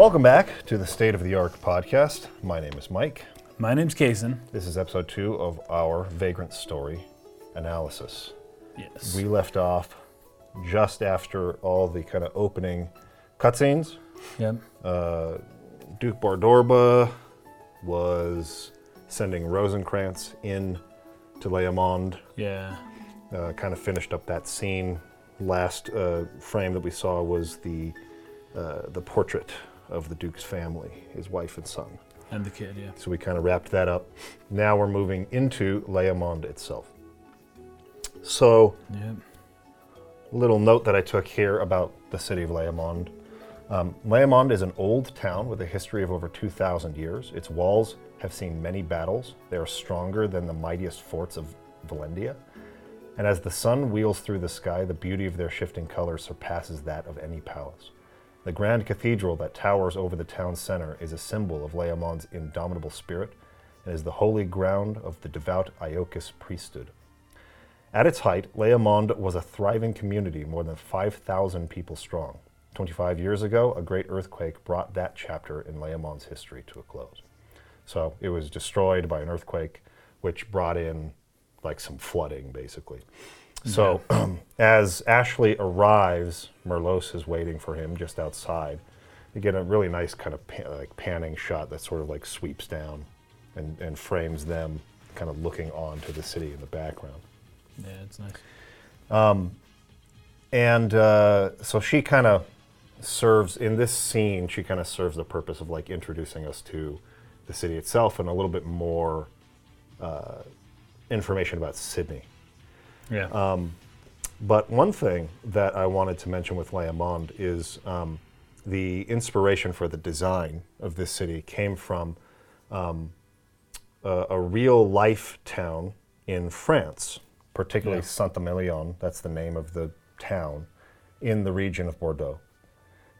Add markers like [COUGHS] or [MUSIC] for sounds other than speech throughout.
Welcome back to the State of the Ark podcast. My name is Mike. My name's Kason. This is episode two of our Vagrant Story analysis. Yes. We left off just after all the kind of opening cutscenes. yep. Uh, Duke Bardorba was sending Rosencrantz in to Leá Monde, Yeah. uh, kind of finished up that scene. Last uh, frame that we saw was the uh, the portrait of the Duke's family, his wife and son. And the kid, yeah. So we kind of wrapped that up. Now we're moving into Leá Monde itself. So, Yep. little note that I took here about the city of Leá Monde. Um, Leá Monde is an old town with a history of over 2,000 years. Its walls have seen many battles. They are stronger than the mightiest forts of Valendia. And as the sun wheels through the sky, the beauty of their shifting colors surpasses that of any palace. The grand cathedral that towers over the town center is a symbol of Leá Monde's indomitable spirit and is the holy ground of the devout Iocus priesthood. At its height, Leá Monde was a thriving community, more than 5,000 people strong. 25 years ago, a great earthquake brought that chapter in Leá Monde's history to a close. So it was destroyed by an earthquake, which brought in like some flooding, basically. So [CLEARS THROAT] as Ashley arrives, Merlose is waiting for him just outside. You get a really nice kind of pa- like panning shot that sort of like sweeps down and, and frames them kind of looking onto the city in the background. Yeah, it's nice. And uh, so she kind of serves in this scene. She kind of serves the purpose of like introducing us to the city itself and a little bit more uh, information about Sydney. Yeah. But one thing that I wanted to mention with Leá Monde is um, the inspiration for the design of this city came from um, a, a real life town in France, particularly Yeah. Saint-Emilion. That's the name of the town in the region of Bordeaux.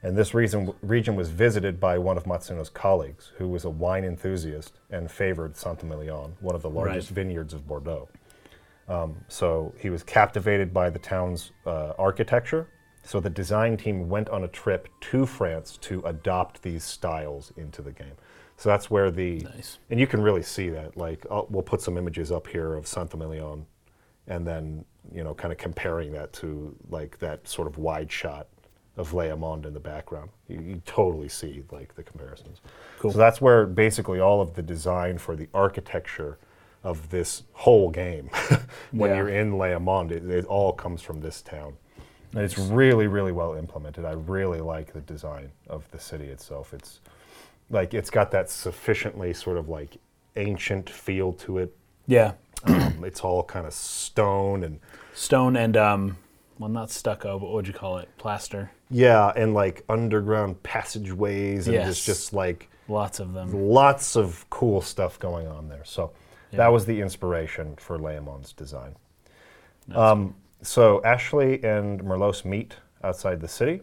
And this region, region was visited by one of Matsuno's colleagues, who was a wine enthusiast and favored Saint-Emilion, one of the largest Right. vineyards of Bordeaux. Um, so he was captivated by the town's uh, architecture. So the design team went on a trip to France to adopt these styles into the game. So that's where the Nice. and you can really see that. Like I'll, we'll put some images up here of Saint-Emilion, and then you know, kind of comparing that to like that sort of wide shot of Leá Monde in the background. You, you totally see like the comparisons. Cool. So that's where basically all of the design for the architecture of this whole game, [LAUGHS] when Yeah. you're in Leá Monde, it, it all comes from this town. And it's really, really well implemented. I really like the design of the city itself. It's like it's got that sufficiently sort of like ancient feel to it. yeah. Um, [CLEARS THROAT] it's all kind of stone and Stone and, um, well, not stucco, but what would you call it? Plaster. yeah, and like underground passageways and Yes. just just like Lots of them. lots of cool stuff going on there. So Yeah. that was the inspiration for Leá Monde's design. That's Um, so Ashley and Merlose meet outside the city.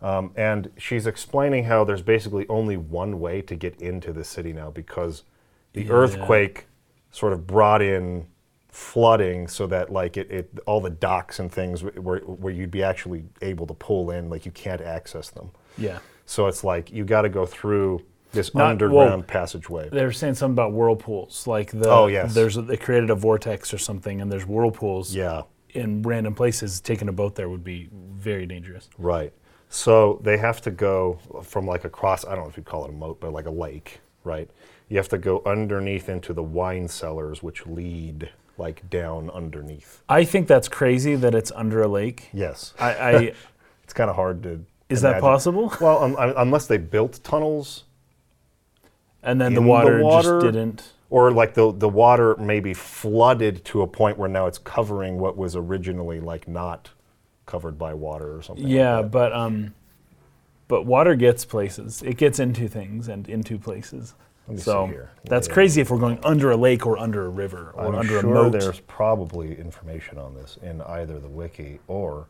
Um, and she's explaining how there's basically only one way to get into the city now because the Yeah. earthquake sort of brought in flooding so that like it, it all the docks and things where, where you'd be actually able to pull in like you can't access them Yeah. so it's like you got to go through this Not- underground whoa. passageway They were saying something about whirlpools. Like the, Oh, yes. there's a, they created a vortex or something, and there's whirlpools yeah in random places. Taking a boat there would be very dangerous. Right. So they have to go from like across, I don't know if you'd call it a moat, but like a lake, right? You have to go underneath into the wine cellars, which lead like down underneath. I think that's crazy that it's under a lake. Yes. I, I [LAUGHS] It's kind of hard to. is that possible? Well, um, un- unless they built tunnels And then the water, water, just didn't. or like the, the water maybe flooded to a point where now it's covering what was originally like not covered by water or something. Yeah, that. but um, but water gets places. It gets into things and into places. Let me see so here. that's Yeah. crazy if we're going under a lake or under a river or I'm under sure a moat. there's probably information on this in either the wiki or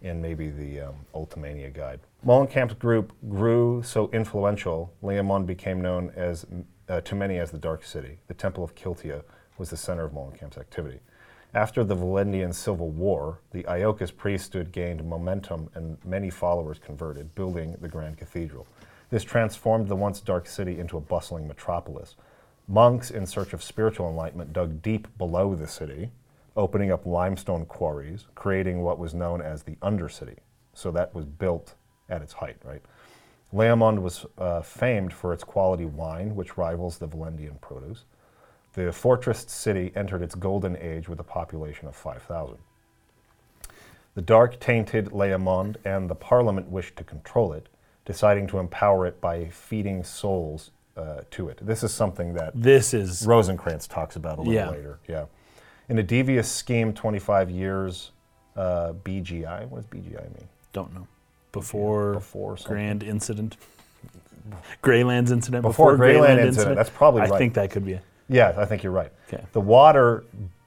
in maybe the um, Ultimania guide. Müllenkamp's group grew so influential, Leá Monde became known as uh, to many as the Dark City. The Temple of Kiltia was the center of Müllenkamp's activity. After the Valendian Civil War, the Iocus priesthood gained momentum and many followers converted, building the Grand Cathedral. This transformed the once dark city into a bustling metropolis. Monks, in search of spiritual enlightenment, dug deep below the city, opening up limestone quarries, creating what was known as the Undercity. So that was built at its height, right? Leá Monde was uh, famed for its quality wine, which rivals the Valendian produce. The fortress city entered its golden age with a population of 5,000. The dark tainted Leá Monde and the parliament wished to control it, deciding to empower it by feeding souls uh, to it. This is something that This is Rosencrantz talks about a little Yeah. later. Yeah. In a devious scheme, 25 years, uh, BGI. What does BGI mean? don't know before, Before something. Grand Incident, Graylands Incident. Before Grayland incident, that's probably I right. think that could be. A, Yeah, I think you're right. Okay. The water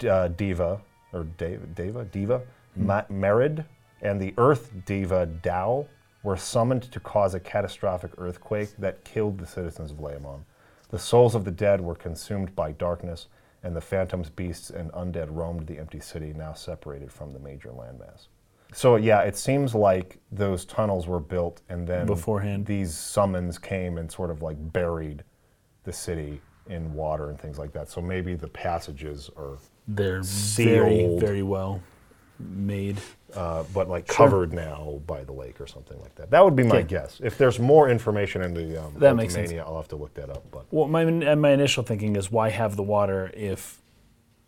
uh, diva, or Deva, Deva, Diva, Ma- Marid, and the earth diva, Dao were summoned to cause a catastrophic earthquake that killed the citizens of Leá Monde. The souls of the dead were consumed by darkness, and the phantoms, beasts, and undead roamed the empty city, now separated from the major landmass. So yeah, it seems like those tunnels were built, and then Beforehand. these summons came and sort of like buried the city in water and things like that. So maybe the passages are, they're very Sealed. very well made. uh, but like Sure. covered now by the lake or something like that. That would be my guess. If there's more information in the um, That makes sense. I'll have to look that up. But Well, my my initial thinking is why have the water if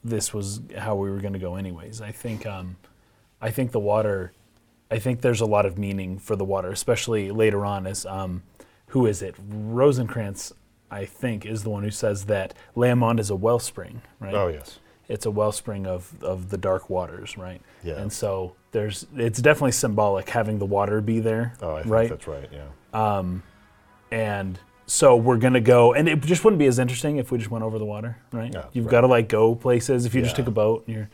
this was how we were going to go anyways. I think um, I think the water. I think there's a lot of meaning for the water, especially later on. As um, who is it? Rosencrantz, I think, is the one who says that Leá Monde is a wellspring, right? oh yes, It's a wellspring of of the dark waters, right? Yeah. And so there's it's definitely symbolic having the water be there, oh I think right? that's right. Yeah, Um, and so we're gonna go and it just wouldn't be as interesting if we just went over the water right Yeah, you've right. got to like go places if you just Yeah. took a boat and you're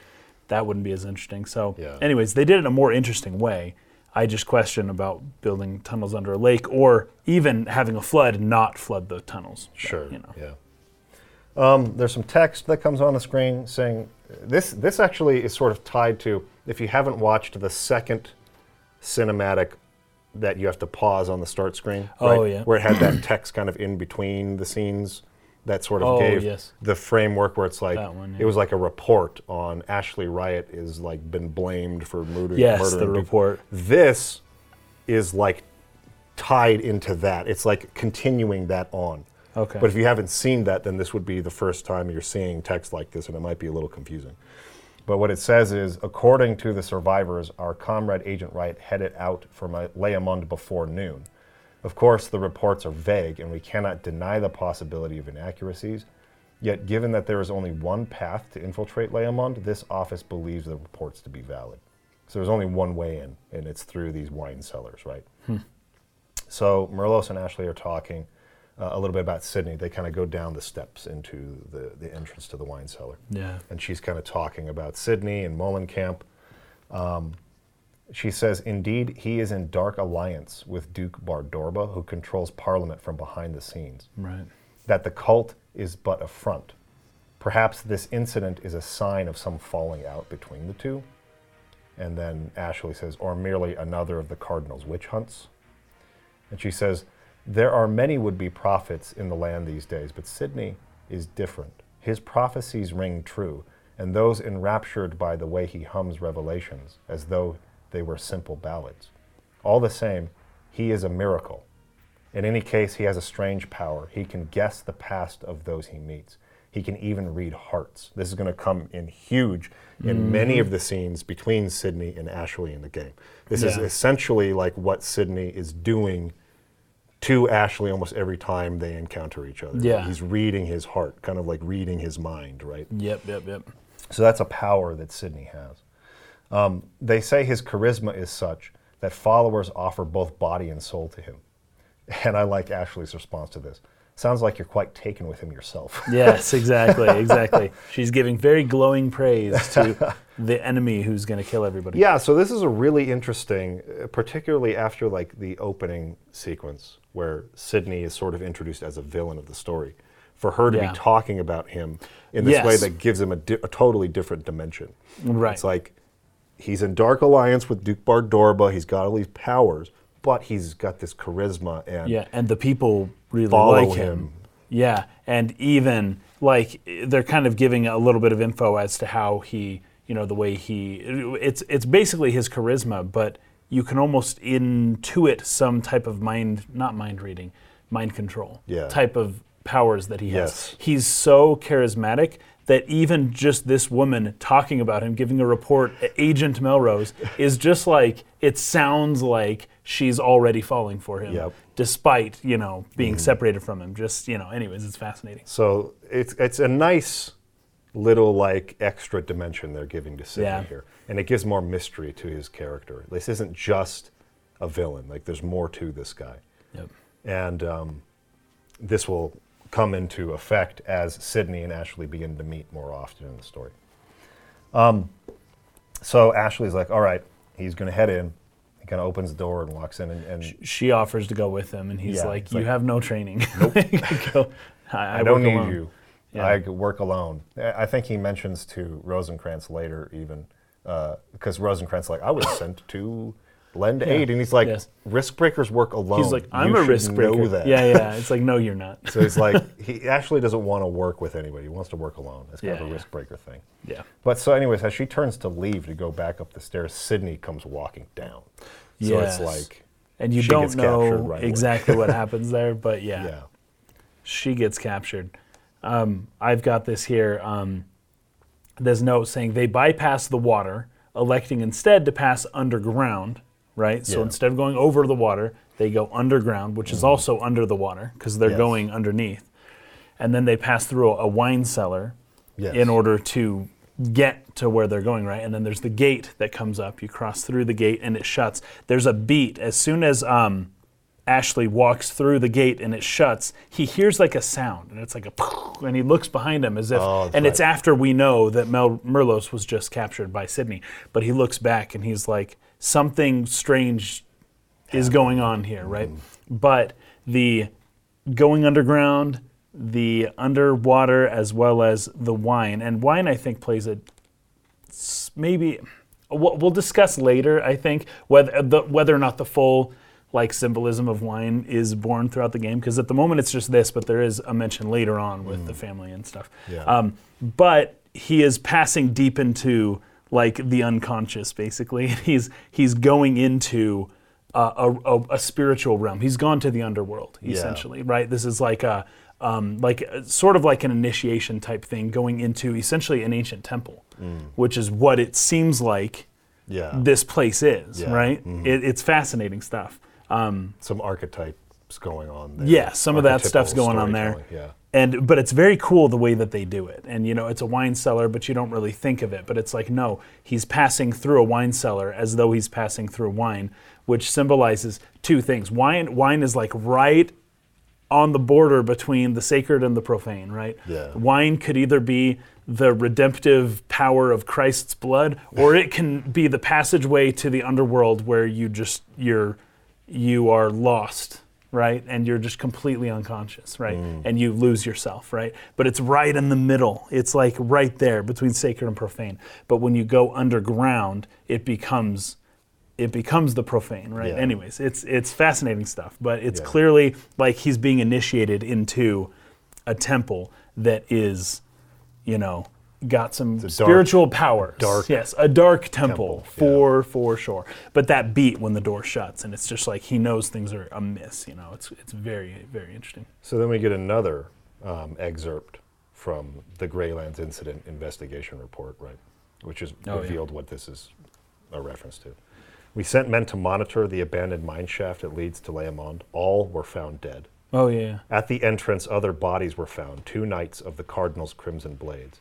that wouldn't be as interesting so Yeah. anyways they did it in a more interesting way i just question about building tunnels under a lake or even having a flood not flood the tunnels But, sure. you know Yeah. Um, there's some text that comes on the screen saying this. This actually is sort of tied to if you haven't watched the second cinematic that you have to pause on the start screen. Oh, right? yeah. Where it had that text kind of in between the scenes that sort of Oh, gave yes. the framework where it's like one, it was like a report on Ashley Riot is like been blamed for murder. yes murdering the people. report This is like tied into that. It's like continuing that on. okay But if you haven't seen that, then this would be the first time you're seeing text like this, and it might be a little confusing. But what it says is, according to the survivors, our comrade Agent Wright headed out for Ma- Leá Monde before noon. Of course, the reports are vague, and we cannot deny the possibility of inaccuracies. Yet, given that there is only one path to infiltrate Leá Monde, this office believes the reports to be valid. So there's only one way in, and it's through these wine cellars, right? So Merlose and Ashley are talking uh, a little bit about Sydney. They kind of go down the steps into the, the entrance to the wine cellar. yeah And she's kind of talking about Sydney and Müllenkamp. Um, she says, Indeed, he is in dark alliance with Duke Bardorba, who controls Parliament from behind the scenes. right That the cult is but a front. Perhaps this incident is a sign of some falling out between the two. And then Ashley says, or merely another of the Cardinal's witch hunts. And she says, There are many would be prophets in the land these days, but Sydney is different. His prophecies ring true, and those enraptured by the way he hums revelations, as though they were simple ballads. All the same, he is a miracle. In any case, he has a strange power. He can guess the past of those he meets. He can even read hearts. This is going to come in huge in many of the scenes between Sydney and Ashley in the game. This is essentially like what Sydney is doing to Ashley almost every time they encounter each other. Yeah. He's reading his heart, kind of like reading his mind, right? yep yep yep So that's a power that Sydney has. Um, they say his charisma is such that followers offer both body and soul to him. [LAUGHS] And I like Ashley's response to this. Sounds like you're quite taken with him yourself. [LAUGHS] Yes, exactly, exactly. She's giving very glowing praise to [LAUGHS] the enemy who's going to kill everybody. yeah, so this is a really interesting, uh, particularly after like the opening sequence where Sydney is sort of introduced as a villain of the story. For her to Yeah. be talking about him in this way that gives him a, di- a totally different dimension. Right. It's like he's in dark alliance with Duke Bardorba. He's got all these powers, but he's got this charisma and Yeah, and the people really Follow like him. him. Yeah, and even like they're kind of giving a little bit of info as to how he, you know, the way he it's it's basically his charisma, but you can almost intuit some type of mind not mind reading, mind control Yeah. type of powers that he has. Yes. He's so charismatic that even just this woman talking about him, giving a report, Agent Melrose, [LAUGHS] is just like it sounds like she's already falling for him, Yep. despite you know being separated from him. Just you know, anyways, it's fascinating. So it's it's a nice little like extra dimension they're giving to Sydney Yeah. here, and it gives more mystery to his character. This isn't just a villain; like there's more to this guy, Yep. and um, this will come into effect as Sydney and Ashley begin to meet more often in the story. Um, so Ashley's like, "All right, he's going to head in." He kind of opens the door and walks in, and, and She offers to go with him, and he's Yeah, like, "You like- have no training. [LAUGHS] Go. [LAUGHS] I, I, don't work need alone." you. Yeah. I work alone. I I think he mentions to Rosencrantz later, even because Rosencrantz like I was sent to lend aid, and he's like, Yes. risk breakers work alone. He's like, "I'm You a risk breaker." Yeah, yeah. It's like, no, you're not. So he's like, [LAUGHS] he actually doesn't want to work with anybody. He wants to work alone. It's kind Yeah, of a yeah. risk breaker thing. yeah. But so, anyways, as she turns to leave to go back up the stairs, Sydney comes walking down. So Yes. it's like, And you don't know right exactly what [LAUGHS] happens there, but yeah. yeah, she gets captured. Um, I've got this here. Um, there's note saying they bypass the water, electing instead to pass underground. Right. So Yeah. instead of going over the water, they go underground, which is also under the water because they're Yes. going underneath. And then they pass through a, a wine cellar yes. in order to get to where they're going, right? And then there's the gate that comes up. You cross through the gate and it shuts. There's a beat. As soon as um, Ashley walks through the gate and it shuts, he hears like a sound and it's like a [LAUGHS] and he looks behind him as if Oh, and it's after we know that Mel Merlose was just captured by Sydney. But he looks back and he's like something strange is going on here, right? Mm-hmm. But the going underground, the underwater, as well as the wine, and wine, I think, plays a maybe. We'll, we'll discuss later. I think whether the, whether or not the full like symbolism of wine is born throughout the game, because at the moment it's just this, but there is a mention later on with the family and stuff. Yeah. Um, but he is passing deep into like the unconscious, basically. [LAUGHS] He's he's going into uh, a, a, a spiritual realm. He's gone to the underworld, essentially, right? This is like a um, like sort of like an initiation type thing, going into essentially an ancient temple, which is what it seems like yeah. this place is, Yeah. right? It, it's fascinating stuff. Um, Some archetypes going on there. yeah, some of that stuff's going on there. Yeah. And but it's very cool the way that they do it. And you know it's a wine cellar but you don't really think of it. But it's like no he's passing through a wine cellar as though he's passing through wine which symbolizes two things. Wine wine is like right on the border between the sacred and the profane right? Yeah. wine could either be the redemptive power of Christ's blood or it can be the passageway to the underworld where you just you're you are lost right? And you're just completely unconscious right? Mm. And you lose yourself right? But it's right in the middle. It's like right there between sacred and profane. But when you go underground it becomes it becomes the profane right? Yeah. anyways it's it's fascinating stuff but it's Yeah. clearly like he's being initiated into a temple that is you know got some dark- spiritual powers dark yes a dark temple, temple, yeah. for for sure but that beat when the door shuts and it's just like he knows things are amiss you know it's it's very very interesting So then we get another um, excerpt from the Graylands Incident Investigation Report, right? Which is Oh, yeah. revealed what this is a reference to. We sent men to monitor the abandoned mine shaft that leads to Leá Monde. All were found dead. oh yeah At the entrance, other bodies were found, two knights of the Cardinal's crimson blades.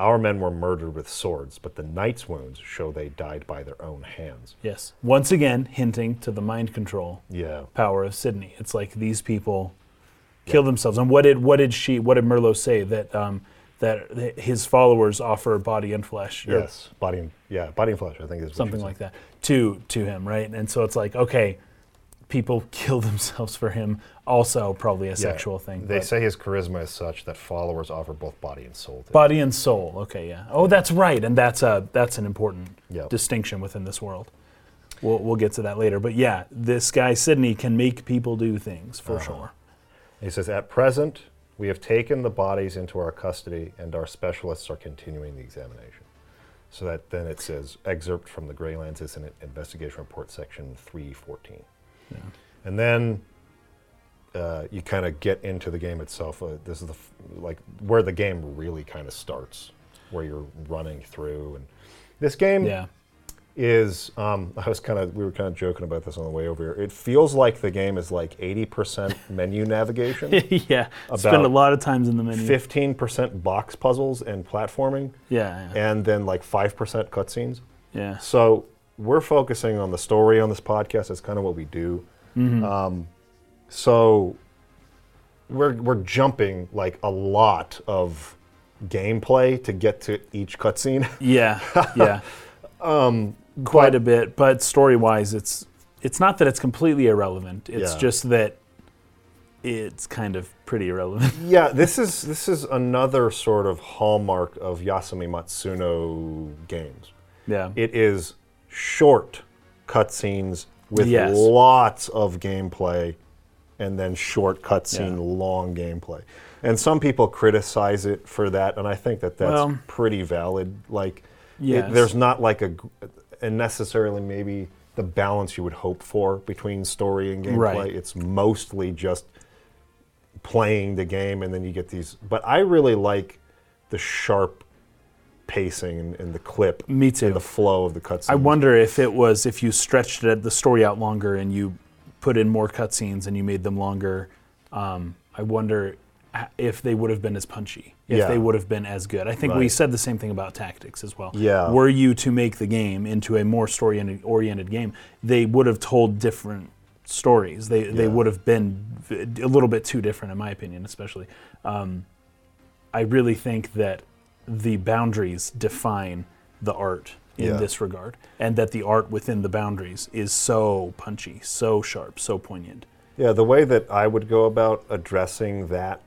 Our men were murdered with swords, but the knights' wounds show they died by their own hands. yes once again hinting to the mind control Yeah. power of Sydney. It's like these people kill themselves. And what did what did she what did Merlot say that um, that th- his followers offer body and flesh or Yes. Body and yeah, body and flesh. I think is what she something said. like that to to him, right? And so it's like okay, people [LAUGHS] kill themselves for him. Also, probably a Yeah. sexual thing. They say his charisma is such that followers offer both body and soul. To him. body and soul. Okay, yeah. Oh, that's right, and that's a that's an important Yep. distinction within this world. we'll we'll get to that later. But yeah, this guy Sydney can make people do things for Uh-huh. sure. He says, At present, we have taken the bodies into our custody and our specialists are continuing the examination. So that then it says, excerpt from the Graylands Incident Investigation Report, section 314. Yeah. And then uh, you kind of get into the game itself. Uh, this is the f- like where the game really kind of starts, where you're running through. And this game Yeah. is um, [LAUGHS] I was kind of we were kind of joking about this on the way over here. It feels like the game is like 80% [LAUGHS] menu navigation, yeah. Spend a lot of times in the menu. 15% box puzzles and platforming, Yeah. Yeah. and then like 5% cutscenes. yeah. So we're focusing on the story on this podcast. That's kind of what we do. Um, so we're we're jumping like a lot of gameplay to get to each cutscene. Yeah, [LAUGHS] yeah. um, Quite a bit, but story-wise, it's it's not that it's completely irrelevant. It's Yeah. just that it's kind of pretty irrelevant. [LAUGHS] yeah, this is this is another sort of hallmark of Yasumi Matsuno games. yeah, It is short cutscenes with Yes. lots of gameplay and then short cutscene, Yeah. long gameplay. And some people criticize it for that, and I think that that's Well, pretty valid. Like, it- there's not like a, and necessarily maybe the balance you would hope for between story and gameplay. Right. It's mostly just playing the game, and then you get these. But I really like the sharp pacing and, and the clip Me too. and the flow of the cutscenes. I wonder if it was if you stretched it, the story out longer and you put in more cutscenes and you made them longer. Um, I wonder if they would have been as punchy, if Yeah. they would have been as good. I think we said the same thing about tactics as well. Yeah. Were you to make the game into a more story oriented game, they would have told different stories. They they would have been a little bit too different, in my opinion, especially. Um, I really think that the boundaries define the art in Yeah. this regard, and that the art within the boundaries is so punchy, so sharp, so poignant. Yeah, the way that I would go about addressing that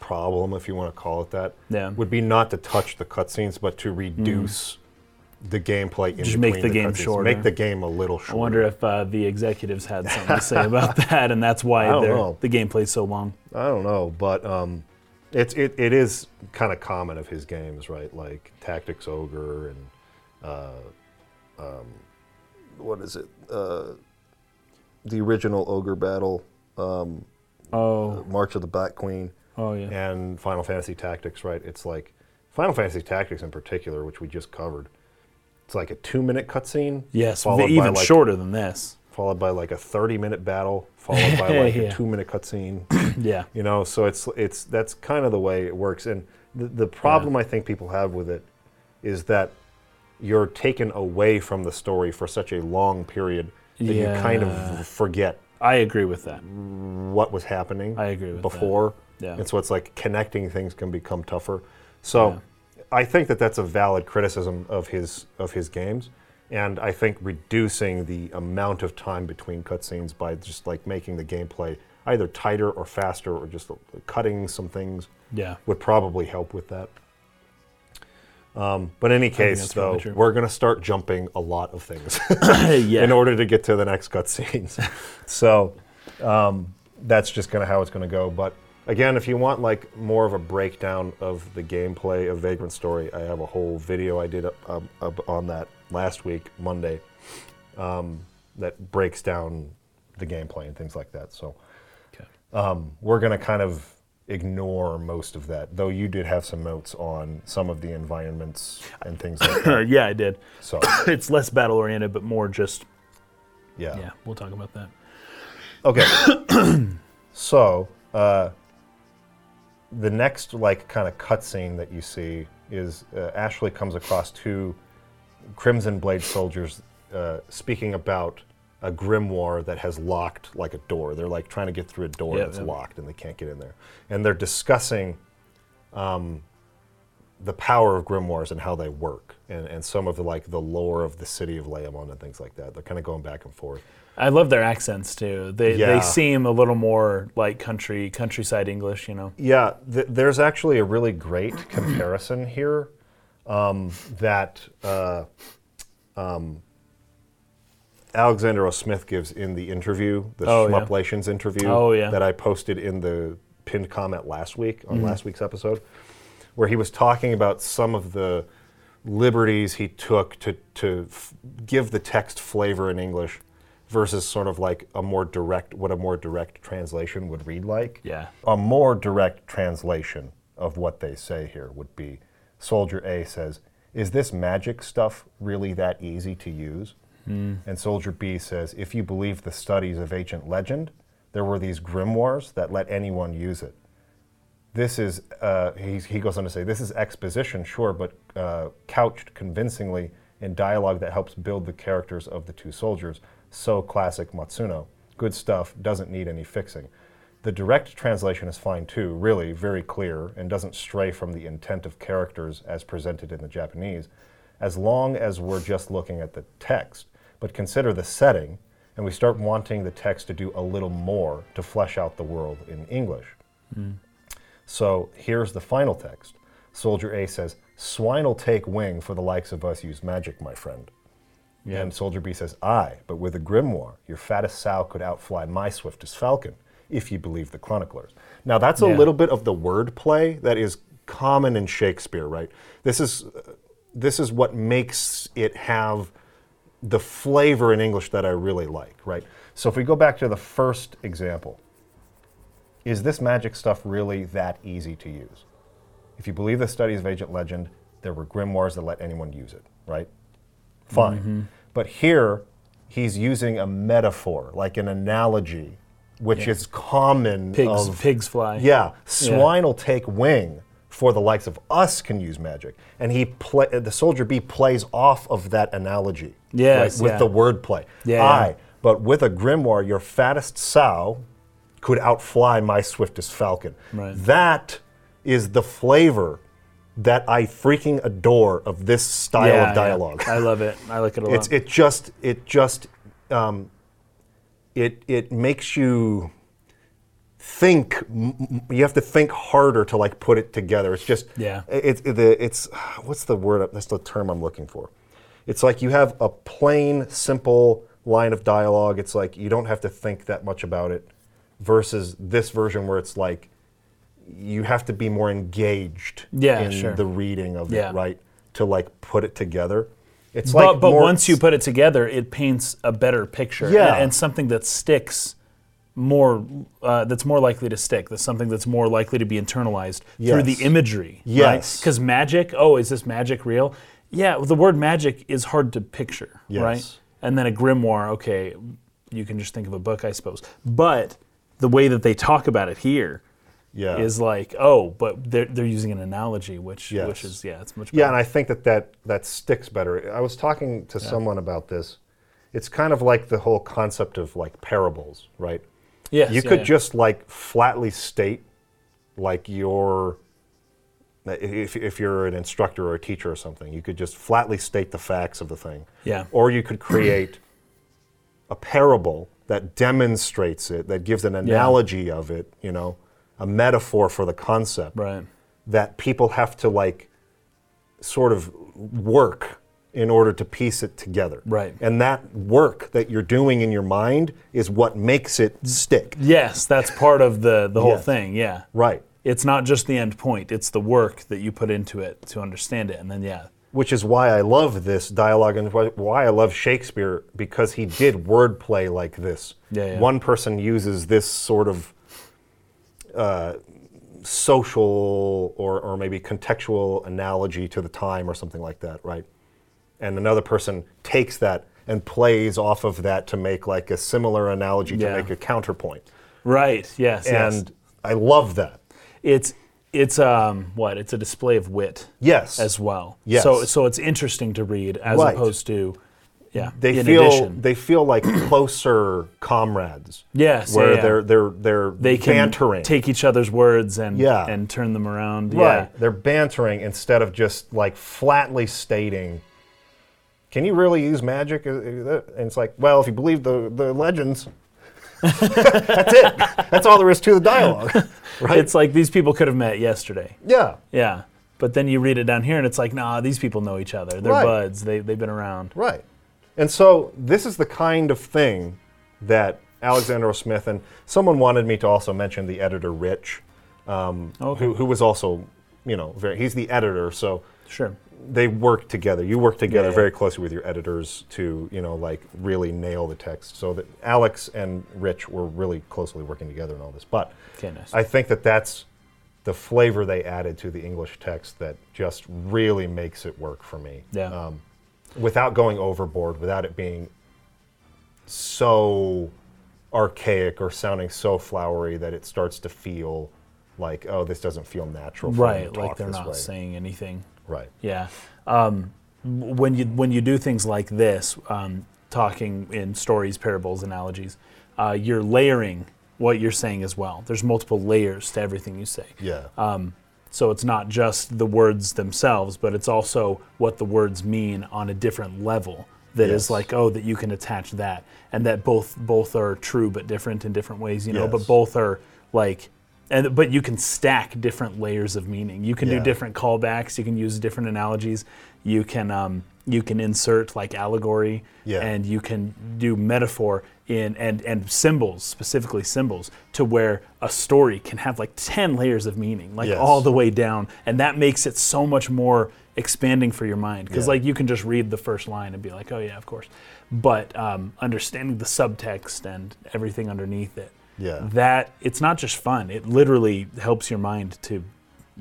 problem, if you want to call it that, Yeah. would be not to touch the cutscenes, but to reduce the gameplay in Mm. Just make between the game shorter. Make the game a little shorter. I wonder if uh, the executives had something to say [LAUGHS] about that, and that's why the gameplay's so long. I don't know, but um, it's it, it is kind of common of his games, right? Like Tactics Ogre and uh, um, what is it? Uh, the original Ogre Battle, Oh, March of the Black Queen. oh yeah. and Final Fantasy Tactics, right? It's like Final Fantasy Tactics in particular, which we just covered. It's like a two-minute cutscene, Yes, even like, shorter than this. Followed by like a thirty-minute battle, followed by like [LAUGHS] Yeah. a two-minute cutscene. [CLEARS THROAT] Yeah, You know, so it's it's that's kind of the way it works. And the, the problem I think people have with it is that you're taken away from the story for such a long period that you kind of forget I agree with that. what was happening I agree with that. before. Yeah. And so it's like connecting things can become tougher. So I think that that's a valid criticism of his of his games. And I think reducing the amount of time between cutscenes by just like making the gameplay either tighter or faster or just cutting some things Yeah, would probably help with that. Um, but in any case, though, we're going to start jumping a lot of things. [LAUGHS] [LAUGHS] yeah. in order to get to the next cutscenes. [LAUGHS] so um, that's just kind of how it's going to go. But again, if you want like more of a breakdown of the gameplay of Vagrant Story, I have a whole video I did up, up, up on that last week, Monday, um, that breaks down the gameplay and things like that. So Okay. um, we're going to kind of ignore most of that, though you did have some notes on some of the environments and things like [LAUGHS] that. yeah, I did. So [COUGHS] It's less battle oriented, but more just yeah. yeah. We'll talk about that. Okay. [COUGHS] so, uh, the next like kind of cutscene that you see is uh, Ashley comes across two Crimson Blade soldiers uh, speaking about a grimoire that has locked like a door. They're like trying to get through a door Yeah, that's yeah. locked and they can't get in there. And they're discussing um, the power of grimoires and how they work and, and some of the like the lore of the city of Leá Monde and things like that. They're kind of going back and forth. I love their accents too. They Yeah. they seem a little more like country countryside English, you know. Yeah, th- there's actually a really great [CLEARS THROAT] comparison here um, that uh, um, Alexander O. Smith gives in the interview, the Oh, yeah. Shmuplations interview Oh, yeah. that I posted in the pinned comment last week Mm-hmm. on last week's episode, where he was talking about some of the liberties he took to, to f- give the text flavor in English versus sort of like a more direct, what a more direct translation would read like. Yeah. A more direct translation of what they say here would be Soldier A says, Is this magic stuff really that easy to use? And Soldier B says, If you believe the studies of ancient legend, there were these grimoires that let anyone use it. This is, uh, he goes on to say, this is exposition, sure, but uh, couched convincingly in dialogue that helps build the characters of the two soldiers. So classic Matsuno. Good stuff, doesn't need any fixing. The direct translation is fine too, really, very clear, and doesn't stray from the intent of characters as presented in the Japanese, as long as we're just looking at the text. But consider the setting, and we start wanting the text to do a little more to flesh out the world in English. Hmm. So here's the final text. Soldier A says, Swine'll take wing for the likes of us use magic, my friend. And Soldier B says, Aye, but with a grimoire, your fattest sow could outfly my swiftest falcon, if you believe the chroniclers. Now that's a Yeah. little bit of the wordplay that is common in Shakespeare, right? This is this is what makes it have the flavor in English that I really like, right? So if we go back to the first example, is this magic stuff really that easy to use? If you believe the studies of ancient legend, there were grimoires that let anyone use it, right? Fine. Mm-hmm. But here, he's using a metaphor, like an analogy, which is common. Pigs, of, pigs fly. yeah, swine will take wing for the likes of us can use magic, and he play, the soldier B plays off of that analogy. Yes, with yeah. the wordplay. Yeah, yeah. but with a grimoire, your fattest sow could outfly my swiftest falcon. Right. That is the flavor that I freaking adore of this style Yeah, of yeah. dialogue. I love it. I like it a lot. It's it just it just um, it it makes you think. You have to think harder to like put it together. It's just Yeah. It's it, the it's what's the word? That's the term I'm looking for. It's like you have a plain, simple line of dialogue. It's like you don't have to think that much about it, versus this version where it's like you have to be more engaged Yeah, in sure. the reading of Yeah. it, right? To like put it together. It's but like but once you put it together, it paints a better picture. Yeah. And, and something that sticks more, uh, that's more likely to stick. That's something that's more likely to be internalized through the imagery. Yes. Because magic, oh, is this magic real? Yeah, the word magic is hard to picture, right? And then a grimoire, okay, you can just think of a book, I suppose. But the way that they talk about it here yeah. is like, oh, but they're, they're using an analogy, which Yes. which is yeah, it's much Yeah, and I think that that, that sticks better. I was talking to someone about this. It's kind of like the whole concept of like parables, right? yes, you yeah, could yeah. just like flatly state like your if, if you're an instructor or a teacher or something, you could just flatly state the facts of the thing. Yeah. Or you could create a parable that demonstrates it, that gives an analogy of it, you know, a metaphor for the concept right. that people have to like sort of work in order to piece it together. Right. And that work that you're doing in your mind is what makes it stick. Yes, that's part of the the whole Yes. thing. Yeah, Right. it's not just the end point; it's the work that you put into it to understand it, and then yeah, Which is why I love this dialogue and why- I love Shakespeare because he did wordplay like this. Yeah, yeah. One person uses this sort of uh, social or, or maybe contextual analogy to the time or something like that, right? And another person takes that and plays off of that to make like a similar analogy Yeah. to make a counterpoint. right. Yes, yes. And I love that. it's it's um what it's a display of wit Yes. as well. Yes. So so it's interesting to read as Right. opposed to yeah. they in feel addition. they feel like [CLEARS THROAT] closer comrades. Yes, where yeah, yeah. they're they're they're they can bantering. take each other's words and Yeah. and turn them around. right. Yeah. They're bantering instead of just like flatly stating. Can you really use magic? And it's like, well, if you believe the, the legends, [LAUGHS] that's it. That's all there is to the dialogue, [LAUGHS] right? It's like these people could have met yesterday. yeah, Yeah. But then you read it down here and it's like, nah, these people know each other. They're Right. buds. They, they've been around. right. And so this is the kind of thing that Alexander O. Smith and someone wanted me to also mention the editor Rich, um, Okay. who, who was also, you know, very, he's the editor, so Sure. they work together. You work together Yeah. very closely with your editors to, you know, like really nail the text. So that Alex and Rich were really closely working together in all this. But nice. I think that that's the flavor they added to the English text that just really makes it work for me. Yeah. Um, without going overboard, without it being so archaic or sounding so flowery that it starts to feel like, oh, this doesn't feel natural. Right, like they're not way. saying anything. Right. Yeah. Um, when you when you do things like this, um, talking in stories, parables, analogies, uh, you're layering what you're saying as well. There's multiple layers to everything you say. Yeah. Um, so it's not just the words themselves, but it's also what the words mean on a different level. That is Yes. like, oh, that you can attach that, and that both both are true but different in different ways. You know, but both are like, and but you can stack different layers of meaning. You can Yeah. do different callbacks. You can use different analogies. You can um, you can insert like allegory, Yeah. and you can do metaphor in and and symbols specifically symbols to where a story can have like 10 layers of meaning like Yes. all the way down and that makes it so much more expanding for your mind because Yeah. like you can just read the first line and be like oh yeah of course but um, understanding the subtext and everything underneath it Yeah. that it's not just fun it literally helps your mind to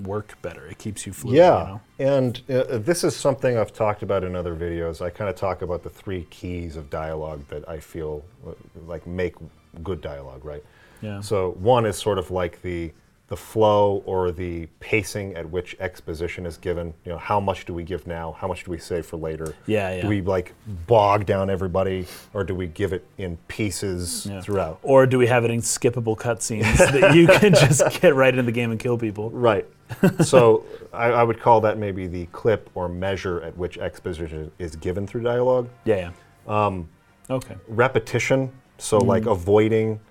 work better it keeps you fluid Yeah, you know? and uh, this is something I've talked about in other videos. I kind of talk about the three keys of dialogue that I feel uh, like make good dialogue, right? Yeah. So one is sort of like the the flow or the pacing at which exposition is given. You know, how much do we give now? How much do we save for later? Yeah, yeah. Do we like bog down everybody, or do we give it in pieces Yeah. throughout? Or do we have it in skippable cutscenes [LAUGHS] that you can just [LAUGHS] get right into the game and kill people? Right. [LAUGHS] so I, I would call that maybe the clip or measure at which exposition is given through dialogue. Yeah, yeah. Um, okay. Repetition, so like avoiding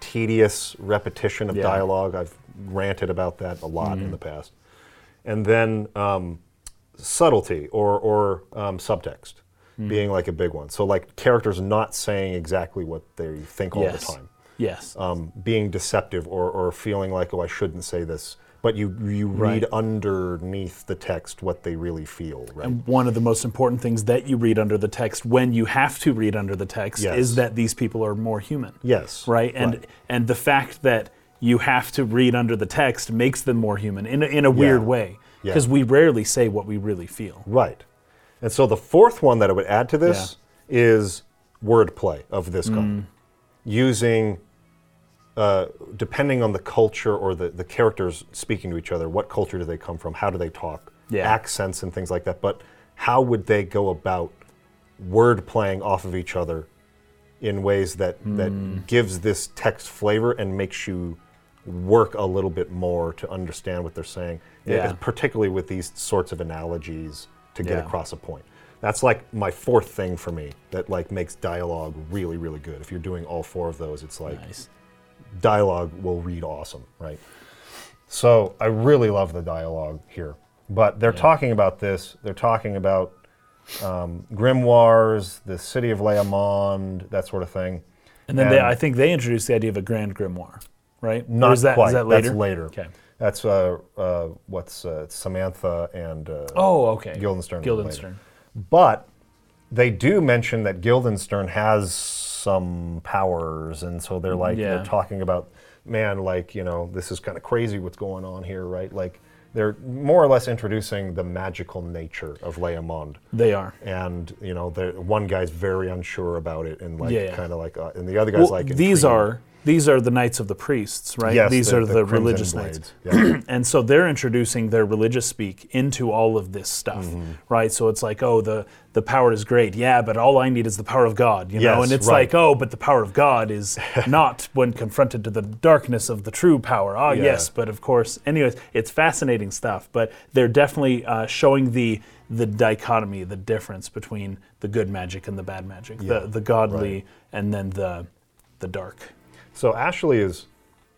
tedious repetition of Yeah. dialogue. I've ranted about that a lot in the past. And then um, subtlety or, or um, subtext being like a big one. So like characters not saying exactly what they think all yes. the time. Yes. um, being deceptive or, or feeling like, oh, I shouldn't say this, but you you read Right. underneath the text what they really feel, right? And one of the most important things that you read under the text when you have to read under the text Yes. is that these people are more human. yes, Right? And and the fact that you have to read under the text makes them more human in a, in a weird way Yeah. because we rarely say what we really feel. right. And so the fourth one that I would add to this is wordplay of this Mm. kind, using. Uh, depending on the culture or the, the characters speaking to each other, what culture do they come from? How do they talk? Yeah. Accents and things like that. But how would they go about word playing off of each other in ways that, Hmm. that gives this text flavor and makes you work a little bit more to understand what they're saying, Yeah. Eh, particularly with these sorts of analogies to get Yeah. across a point. That's like my fourth thing for me that like makes dialogue really, really good. If you're doing all four of those, it's like Nice. dialogue will read awesome, right? So I really love the dialogue here. But they're talking about this. They're talking about um, grimoires, the city of Leá Monde, that sort of thing. And then they, I think they introduced the idea of a grand grimoire, right? Not is that, quite. Is that later? That's later. Okay. That's uh, uh, what's uh, Samantha and uh, Oh, okay. Guildenstern. Guildenstern. But they do mention that Guildenstern has some powers, and so they're like Yeah. they're talking about, man, like you know, this is kind of crazy what's going on here, right? Like they're more or less introducing the magical nature of Leá Monde. They are. And you know, the one guy's very unsure about it, and like Yeah, yeah. kind of like, uh, and the other guy's Well, like, these are these are the knights of the priests, right? yes, these are the, Crimson religious Blades. knights. Yeah. [CLEARS THROAT] and so they're introducing their religious speak into all of this stuff, Mm-hmm. right? So it's like, oh, the the power is great, yeah, but all I need is the power of God, you know. And it's right. like, oh, but the power of God is [LAUGHS] not when confronted to the darkness of the true power. Ah, Yeah. yes, but of course, anyways, it's fascinating stuff. But they're definitely uh, showing the the dichotomy, the difference between the good magic and the bad magic, Yeah, the the godly right. and then the the dark. So Ashley is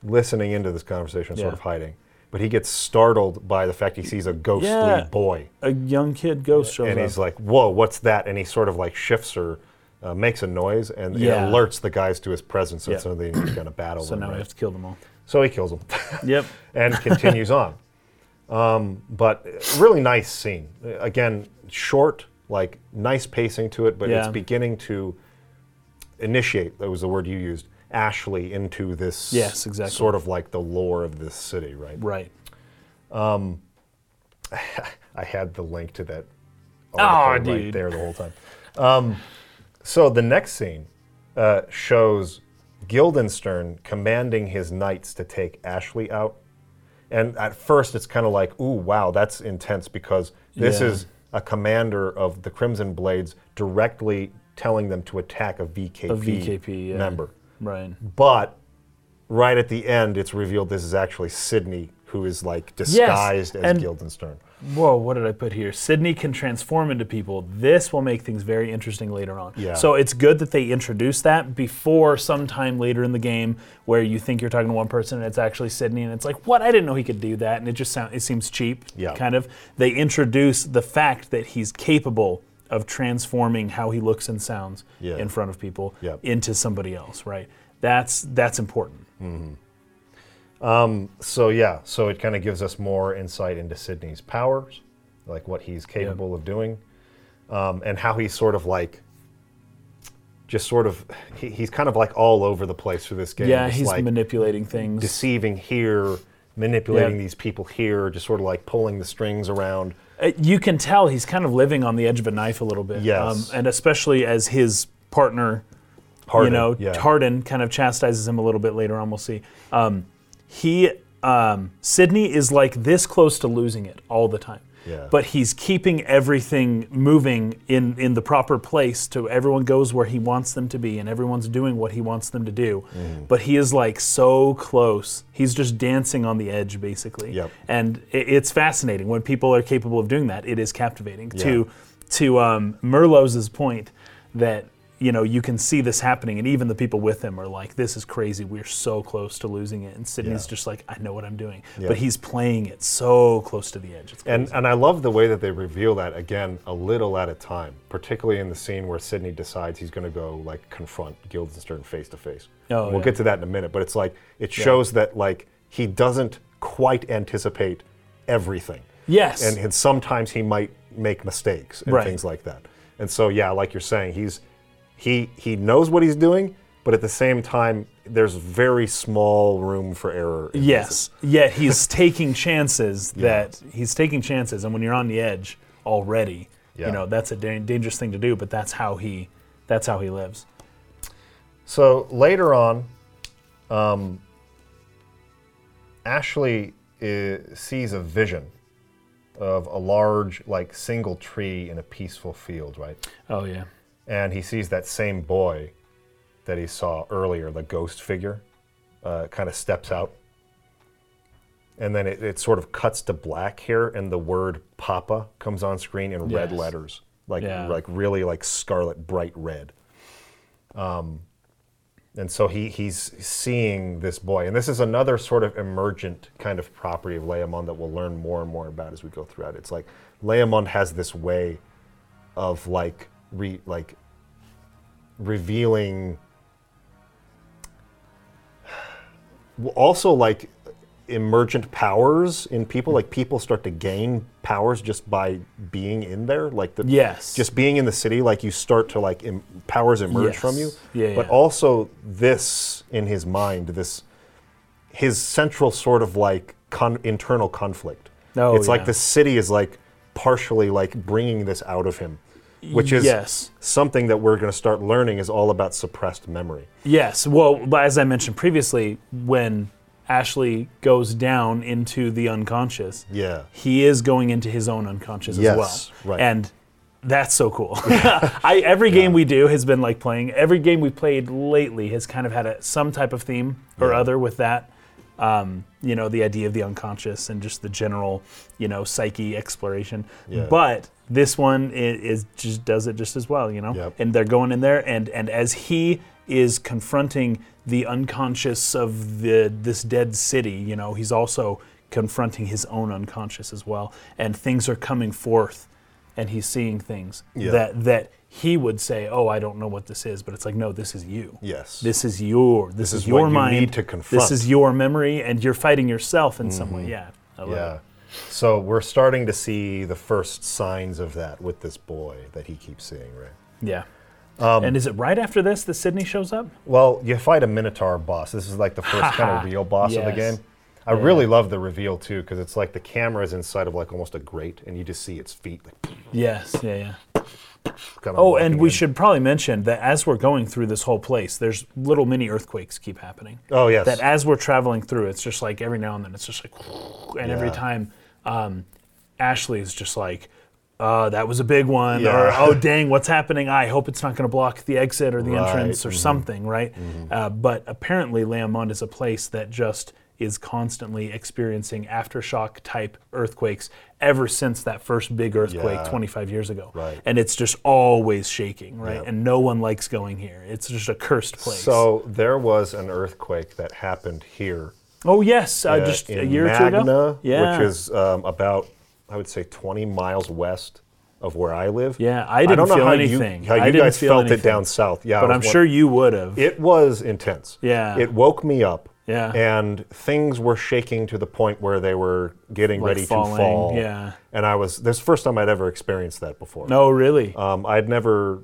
listening into this conversation, sort Yeah. of hiding, but he gets startled by the fact he sees a ghostly Yeah. boy. A young kid ghost shows and up. he's like, "Whoa, what's that?" And he sort of like shifts or uh, makes a noise, and Yeah. it alerts the guys to his presence, and Yeah. so they're going to battle. so him, now we right? have to kill them all. So he kills him [LAUGHS] Yep. and continues on. [LAUGHS] Um, but really nice scene. Again, short, like nice pacing to it, but it's beginning to initiate. That was the word you used. Ashley into this Yes, exactly. sort of like the lore of this city, right? Right. [LAUGHS] I had the link to that article right dude. there the whole time. Um, so the next scene uh, shows Guildenstern commanding his knights to take Ashley out. And at first, it's kind of like, ooh, wow, that's intense because this Yeah. is a commander of the Crimson Blades directly telling them to attack a VKP, A VKP, yeah. member. Right. But right at the end, it's revealed this is actually Sydney, who is like disguised as and- Guildenstern. Whoa, what did I put here? Sydney can transform into people. This will make things very interesting later on. Yeah. So it's good that they introduce that before sometime later in the game where you think you're talking to one person and it's actually Sydney and it's like, what? I didn't know he could do that. And it just sound, it seems cheap. Yeah. Kind of. They introduce the fact that he's capable of transforming how he looks and sounds Yeah. in front of people Yep. into somebody else, right? That's that's important. So yeah, so it kind of gives us more insight into Sydney's powers, like what he's capable of doing, um, and how he's sort of like, just sort of, he, he's kind of like all over the place for this game. Yeah, just he's like manipulating things. deceiving here, manipulating Yeah. these people here, just sort of like pulling the strings around. Uh, you can tell he's kind of living on the edge of a knife a little bit. Um, and especially as his partner, Hardin, you know, yeah. Hardin kind of chastises him a little bit later on. We'll see. Um, he, um, Sydney is like this close to losing it all the time. Yeah. But he's keeping everything moving in, in the proper place to everyone goes where he wants them to be and everyone's doing what he wants them to do. Mm-hmm. But he is like so close. He's just dancing on the edge basically. Yep. And i- it's fascinating when people are capable of doing that. It is captivating. Yeah. To to um, point that you know you can see this happening, and even the people with him are like, "This is crazy. We're so close to losing it." And Sydney's Yeah. just like, "I know what I'm doing," Yeah. but he's playing it so close to the edge. It's And and I love the way that they reveal that again a little at a time, particularly in the scene where Sydney decides he's going to go like confront Guildenstern face to face. Oh, we'll yeah. get to that in a minute, but it's like it shows that like he doesn't quite anticipate everything. yes, And, and sometimes he might make mistakes and Right. things like that. And so yeah, like you're saying, he's he he knows what he's doing, but at the same time there's very small room for error. in yes. Yet he's taking [LAUGHS] chances that he's taking chances, and when you're on the edge already, Yeah. you know that's a da- dangerous thing to do. But that's how he that's how he lives. So later on, um, Ashley i sees a vision of a large, like, single tree in a peaceful field, right? Oh yeah. And he sees that same boy that he saw earlier, the ghost figure, uh, kind of steps out. And then it, it sort of cuts to black here, and the word "Papa" comes on screen in red Yes. letters, like Yeah. like really like scarlet, bright red. Um, and so he he's seeing this boy, and this is another sort of emergent kind of property of Leá Monde that we'll learn more and more about as we go throughout. It's like Leá Monde has this way of like re like revealing also like emergent powers in people like people start to gain powers just by being in there like the Yes. just being in the city like you start to like Im- powers emerge Yes. from you Yeah, but yeah. also this in his mind this his central sort of like con- internal conflict Oh, it's like the city is like partially like bringing this out of him which is Yes. something that we're going to start learning is all about suppressed memory Yes. Well, as I mentioned previously, when Ashley goes down into the unconscious, yeah he is going into his own unconscious Yes, as well. right. And that's so cool. [LAUGHS] [LAUGHS] I, every game we do has been like playing. Every game we've played lately has kind of had a, some type of theme or Yeah. other with that. Um, you know, the idea of the unconscious and just the general, you know, psyche exploration. Yeah. But this one is, is just does it just as well. You know, Yep. and they're going in there, and and as he is confronting the unconscious of the this dead city, you know, he's also confronting his own unconscious as well, and things are coming forth, and he's seeing things Yeah. that that he would say, "Oh, I don't know what this is," but it's like, no, this is you. Yes. This is your. This, is, is your you mind. need to This is your memory, and you're fighting yourself in some way. Yeah. I love yeah. it. So we're starting to see the first signs of that with this boy that he keeps seeing, right? Yeah. Um, and is it right after this that Sydney shows up? Well, you fight a Minotaur boss. This is like the first [LAUGHS] kind of real boss of the game. I really love the reveal too, because it's like the camera is inside of like almost a grate, and you just see its feet. Like, Yes. Yeah. Yeah. Kind of Oh, and we in. should probably mention that as we're going through this whole place, there's little mini earthquakes keep happening. Oh yes. That as we're traveling through, it's just like every now and then it's just like, and every time um, Ashley is just like, uh, that was a big one, Yeah. or oh [LAUGHS] dang, what's happening? I hope it's not going to block the exit or the Right, entrance or mhm. something, right? Uh, but apparently, Leá Monde is a place that just is constantly experiencing aftershock type earthquakes ever since that first big earthquake Yeah. 25 years ago. Right. And it's just always shaking, right? Yeah. And no one likes going here. It's just a cursed place. So there was an earthquake that happened here oh yes, uh, just a year or two ago. Yeah. which is um, about I would say 20 miles west of where I live. Yeah, I didn't don't know feel how anything. You, how I you didn't guys feel felt it down south. Yeah, but I'm one- sure you would have. It was intense. Yeah. It woke me up. Yeah. And things were shaking to the point where they were getting Like ready falling, to fall. yeah. And I was this the first time I'd ever experienced that before. no, really. Um, I'd never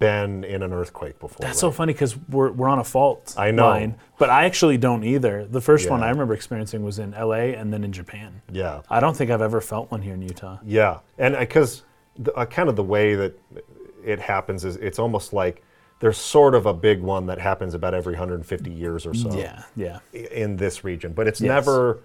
been in an earthquake before. That's right? so funny because we're, we're on a fault I know. line, but I actually don't either. The first one I remember experiencing was in LA and then in Japan. Yeah. I don't think I've ever felt one here in Utah. Yeah, and because uh, kind of the way that it happens is it's almost like there's sort of a big one that happens about every 150 years or so Yeah, yeah. in this region, but it's Yes. never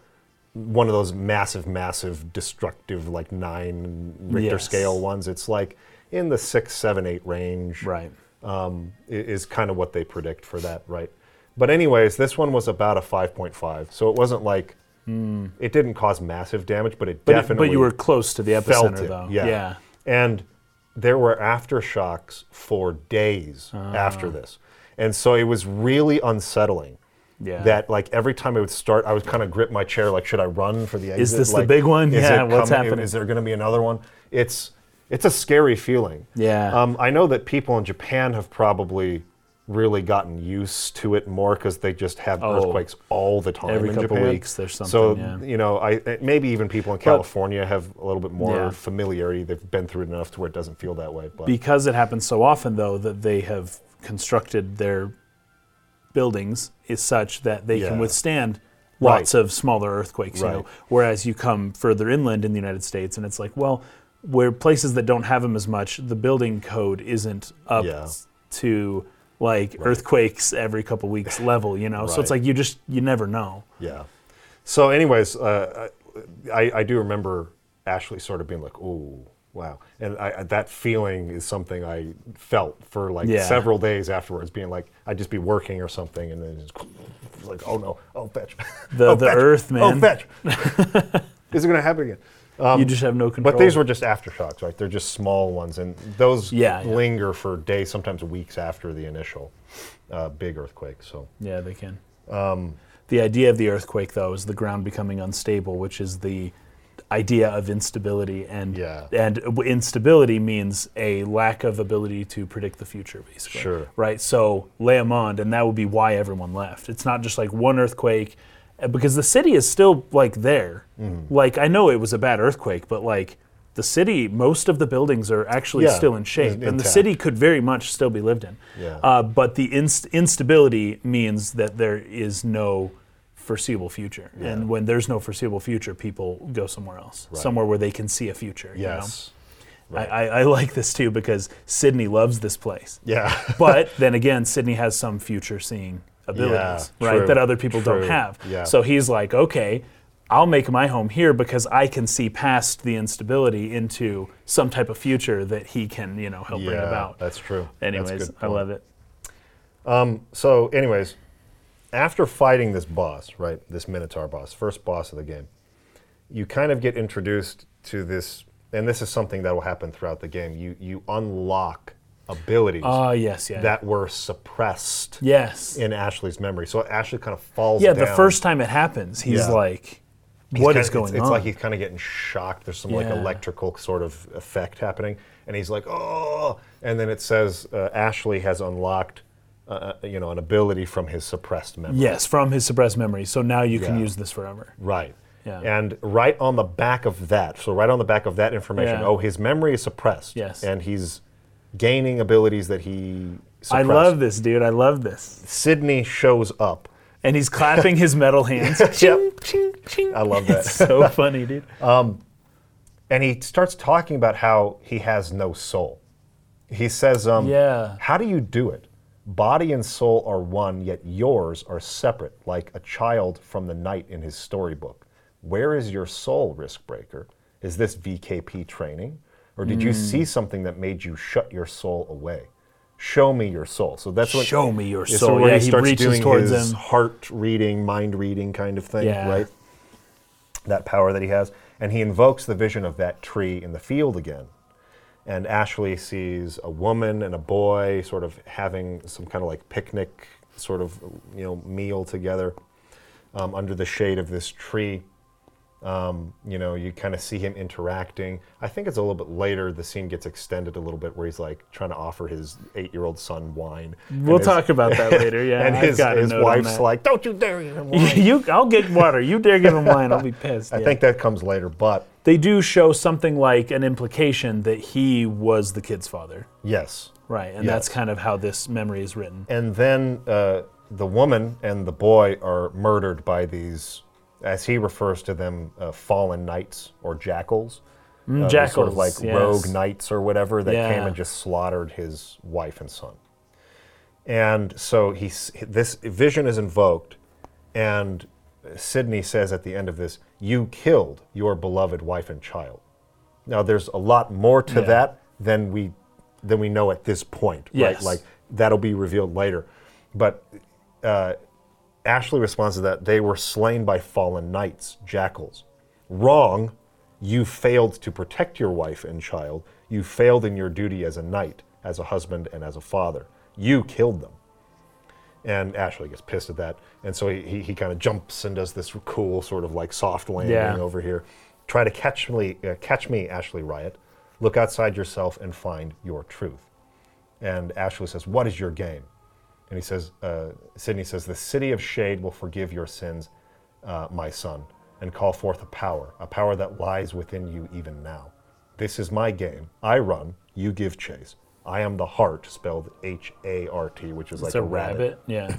one of those massive, massive, destructive like nine Richter Yes. scale ones. It's like in the six, seven, eight range. Right. um, is kind of what they predict for that, right? But anyways, this one was about a 5.5, so it wasn't like it didn't cause massive damage, but it. But, it- definitely but you were close to the epicenter, though. Yeah. yeah. and there were aftershocks for days after Ah. this, and so it was really unsettling. Yeah. That like every time it would start, I would kind of grip my chair, like, should I run for the exit? Is this the big one? Yeah, what's coming? happening? Is there going to be another one? It's it's a scary feeling. Yeah. Um, I know that people in Japan have probably really gotten used to it more because they just have Oh. earthquakes all the time Every in couple Japan. weeks there's So something, yeah. you know, I uh, maybe even people in California have a little bit more Yeah. familiarity. They've been through it enough to where it doesn't feel that way. But because it happens so often though that they have constructed their buildings is such that they can Yeah. withstand Right. lots of smaller earthquakes you know whereas you come further inland in the United States and it's like well where places that don't have them as much the building code isn't up Yeah. to like earthquakes every couple weeks level you know so it's like you just you never know Yeah. So, anyways, uh, I, I do remember Ashley sort of being like, "Ooh, wow," and I, that feeling is something I felt for like Yeah. several days afterwards, being like, I'd just be working or something, and then just like, "Oh no, oh fetch, The- [LAUGHS] oh, the fetch. earth, oh man. fetch." [LAUGHS] is it gonna happen again? You just have no control Um, But these were just aftershocks, right? They're just small ones, and those Yeah, yeah. linger for days, sometimes weeks after the initial uh, big earthquake. So, Yeah, they can. Um, the idea of the earthquake, though, is the ground becoming unstable, which is the idea of instability, and Yeah. and instability means a lack of ability to predict the future, basically. Sure. Right. So Leá Monde, and that would be why everyone left. It's not just like one earthquake, because the city is still like there. Mm-hmm. Like I know it was a bad earthquake, but like. The city, most of the buildings are actually Yeah, still in shape, and the city could very much still be lived in. Yeah. Uh, but the inst- instability means that there is no foreseeable future. And when there's no foreseeable future, people go somewhere else, somewhere where they can see a future. you know? yes, I, I, I like this too because Sydney loves this place. yeah. But [LAUGHS] then again, Sydney has some future seeing abilities, right, true, that other people don't have. yeah. So he's like, okay, I'll make my home here because I can see past the instability into some type of future that he can, you know, help bring about. that's true. Anyways, good I love it. Um, So, anyways, after fighting this boss, right, this Minotaur boss, first boss of the game, you kind of get introduced to this, and this is something that will happen throughout the game. You you unlock abilities Oh, yes, yeah. that were suppressed yes. in Ashley's memory. So Ashley kind of falls Yeah, down. the first time it happens, he's Yeah. like, he's What kinda- is going it's, it's like he's kind of getting shocked. There's some like Yeah. electrical sort of effect happening, and he's like, "Oh!" And then it says uh, Ashley has unlocked, uh, you know, an ability from his suppressed memory. Yes, from his suppressed memory. So now you can Yeah. use this forever. Right. Yeah. And right on the back of that, so right on the back of that information, Yeah. oh, his memory is suppressed. Yes. And he's gaining abilities that he I love this, dude. I love this. Sydney shows up. And he's clapping his metal hands. [LAUGHS] Yep. Ching, ching. I love that. It's so funny, dude. and he starts talking about how he has no soul. He says, um, Yeah. How do you do it? Body and soul are one, yet yours are separate, like a child from the night in his storybook. Where is your soul, risk breaker? Is this VKP training? Or did you see something that made you shut your soul away? Show me your soul. So that's what Show me your soul. So where Yeah, he he starts reaches doing towards his him. heart reading, mind reading kind of thing, Yeah. right? that power that he has. And he invokes the vision of that tree in the field again. And Ashley sees a woman and a boy sort of having some kind of like picnic sort of you know meal together um, under the shade of this tree. Um, you know, you kind of see him interacting. I think it's a little bit later. The scene gets extended a little bit, where he's like trying to offer his eight-year-old son wine. We'll his- talk about that [LAUGHS] later. Yeah, and his, his wife's like, "Don't you dare give him [LAUGHS] wine." you, I'll get water. You dare give him wine, I'll be [LAUGHS] pissed. I Yeah. think that comes later, but they do show something like an implication that he was the kid's father, yes, right? And Yes. that's kind of how this memory is written. And then uh, the woman and the boy are murdered by these, as he refers to them, uh, fallen knights or jackals. Uh, these sort of like Mm, yes. rogue knights or whatever that came and just slaughtered his wife and son. And so he's, this vision is invoked, and Sydney says at the end of this, You killed your beloved wife and child. Now, there's a lot more to Yeah. that than we, than we know at this point, Yes. right? Like, that'll be revealed later. But uh, Ashley responds to that they were slain by fallen knights, jackals. Wrong. You failed to protect your wife and child. You failed in your duty as a knight, as a husband, and as a father. You killed them. And Ashley gets pissed at that. And so he, he, he kind of jumps and does this cool sort of like soft landing Yeah. over here. Try to catch me, uh, catch me, Ashley Riot. Look outside yourself and find your truth. And Ashley says, What is your game? And he says, uh, Sydney says, The city of shade will forgive your sins, uh, my son, and call forth a power, a power that lies within you even now. This is my game. I run, you give chase. I am the heart, spelled H A R T, which is like a a rabbit. rabbit. Yeah.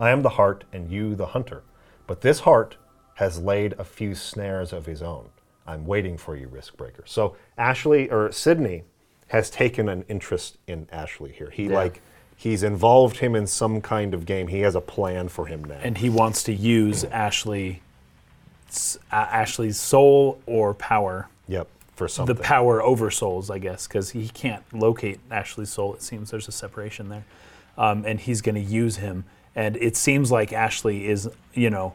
I am the heart, and you the hunter. But this heart has laid a few snares of his own. I'm waiting for you, risk breaker. So Ashley or Sydney has taken an interest in Ashley here. He Yeah. like he's involved him in some kind of game. He has a plan for him now. And he wants to use Ashley, uh, Ashley's soul or power, yep, for something. the power over souls, I guess, because he can't locate Ashley's soul. It seems there's a separation there, um, and he's going to use him. And it seems like Ashley is, you know,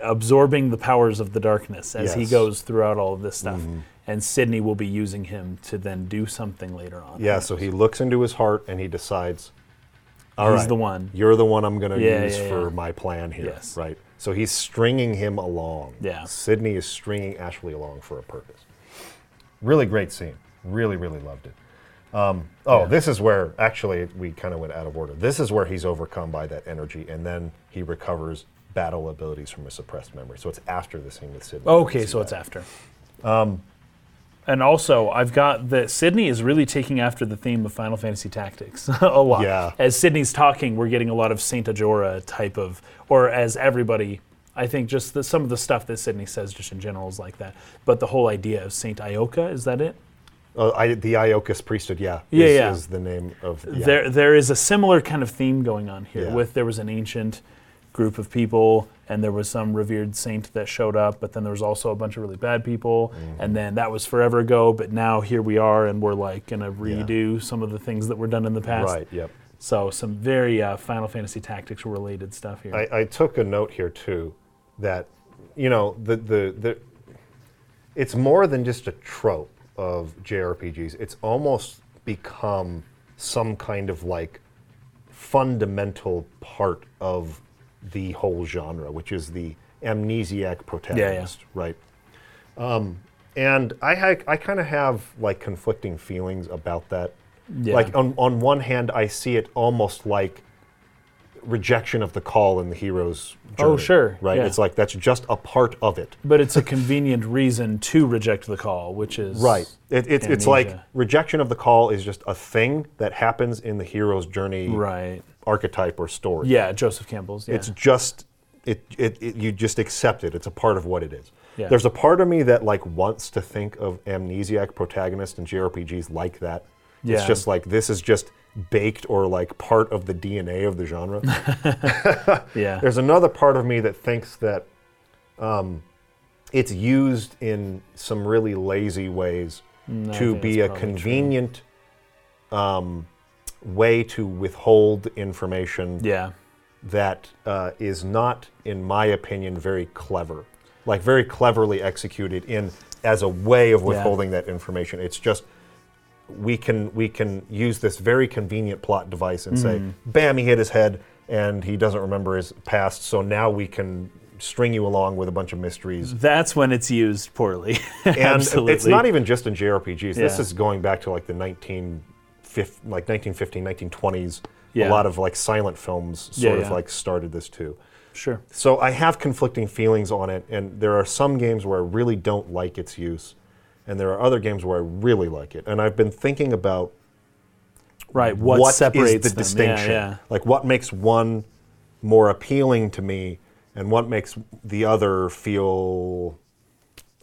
absorbing the powers of the darkness as he goes throughout all of this stuff. And Sydney will be using him to then do something later on. yeah, so he looks into his heart and he decides, "All right, He's the one. You're the one I'm going to Yeah, use yeah, for yeah. my plan here." Yes. Right. So he's stringing him along. Yeah. Sydney is stringing Ashley along for a purpose. Really great scene. Really, really loved it. Um, oh, this is where actually we kind of went out of order. This is where he's overcome by that energy, and then he recovers battle abilities from his suppressed memory. So it's after the scene with Sydney. Okay, so it's after. And also, I've got that Sydney is really taking after the theme of Final Fantasy Tactics [LAUGHS] a lot. Yeah. As Sydney's talking, we're getting a lot of Saint Ajora type of, or as everybody, I think just the, some of the stuff that Sydney says just in general is like that. But the whole idea of Saint Ioka, is that it? Uh, I, the Iocus priesthood, yeah, Yeah, is, yeah. is the name of yeah. There, there is a similar kind of theme going on here. Yeah. With there was an ancient group of people, and there was some revered saint that showed up, but then there was also a bunch of really bad people, Mm-hmm. and then that was forever ago. But now here we are, and we're like gonna redo some of the things that were done in the past. Right. Yep. So some very uh, Final Fantasy Tactics related stuff here. I, I took a note here too that you know the, the the it's more than just a trope of JRPGs. It's almost become some kind of like fundamental part of the whole genre, which is the amnesiac protagonist, right? Um, and I ha- I kind of have like conflicting feelings about that. Yeah. Like on on one hand, I see it almost like rejection of the call in the hero's oh, journey. Oh, sure, right? yeah. It's like that's just a part of it. but it's a convenient reason to reject the call, which is Right. It, it, it's like rejection of the call is just a thing that happens in the hero's journey Right. archetype or story. Yeah, Joseph Campbell's. Yeah. It's just it, it, it you just accept it. It's a part of what it is. Yeah. There's a part of me that like wants to think of amnesiac protagonists in JRPGs like that. It's just like this is just baked or like part of the DNA of the genre. [LAUGHS] [LAUGHS] yeah. There's another part of me that thinks that um, it's used in some really lazy ways Mm, I to be a convenient um, way to withhold information Yeah. that uh, is not, in my opinion, very clever. Like very cleverly executed in as a way of withholding that information. It's just we can we can use this very convenient plot device and Mm-hmm. say, bam, he hit his head and he doesn't remember his past. So now we can string you along with a bunch of mysteries. That's when it's used poorly. [LAUGHS] And Absolutely. it's not even just in JRPGs. This Yeah. is going back to like the 1950, like 1915, 1920s. Yeah. A lot of like silent films sort Yeah, of yeah. like started this too. Sure. So I have conflicting feelings on it, and there are some games where I really don't like its use, and there are other games where I really like it. And I've been thinking about Right. What, what is separates the them? distinction, Yeah, yeah. like what makes one more appealing to me, and what makes the other feel,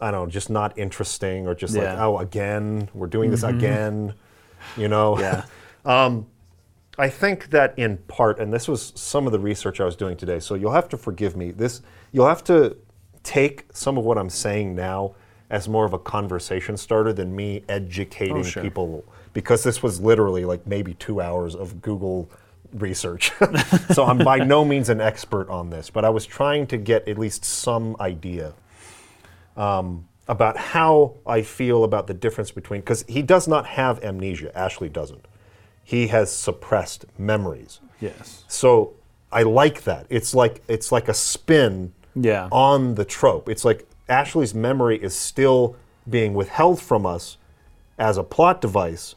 I don't know, just not interesting, or just like, Yeah. Mm-hmm. oh, again, we're doing this again, you know? [LAUGHS] Yeah. [LAUGHS] um, I think that in part, and this was some of the research I was doing today, so you'll have to forgive me. This you'll have to take some of what I'm saying now as more of a conversation starter than me educating Oh, sure. people, because this was literally like maybe two hours of Google research. [LAUGHS] so I'm by no means an expert on this, but I was trying to get at least some idea um, about how I feel about the difference between because he does not have amnesia. Ashley doesn't. He has suppressed memories. Yes. So I like that. It's like it's like a spin Yeah. on the trope. It's like Ashley's memory is still being withheld from us as a plot device,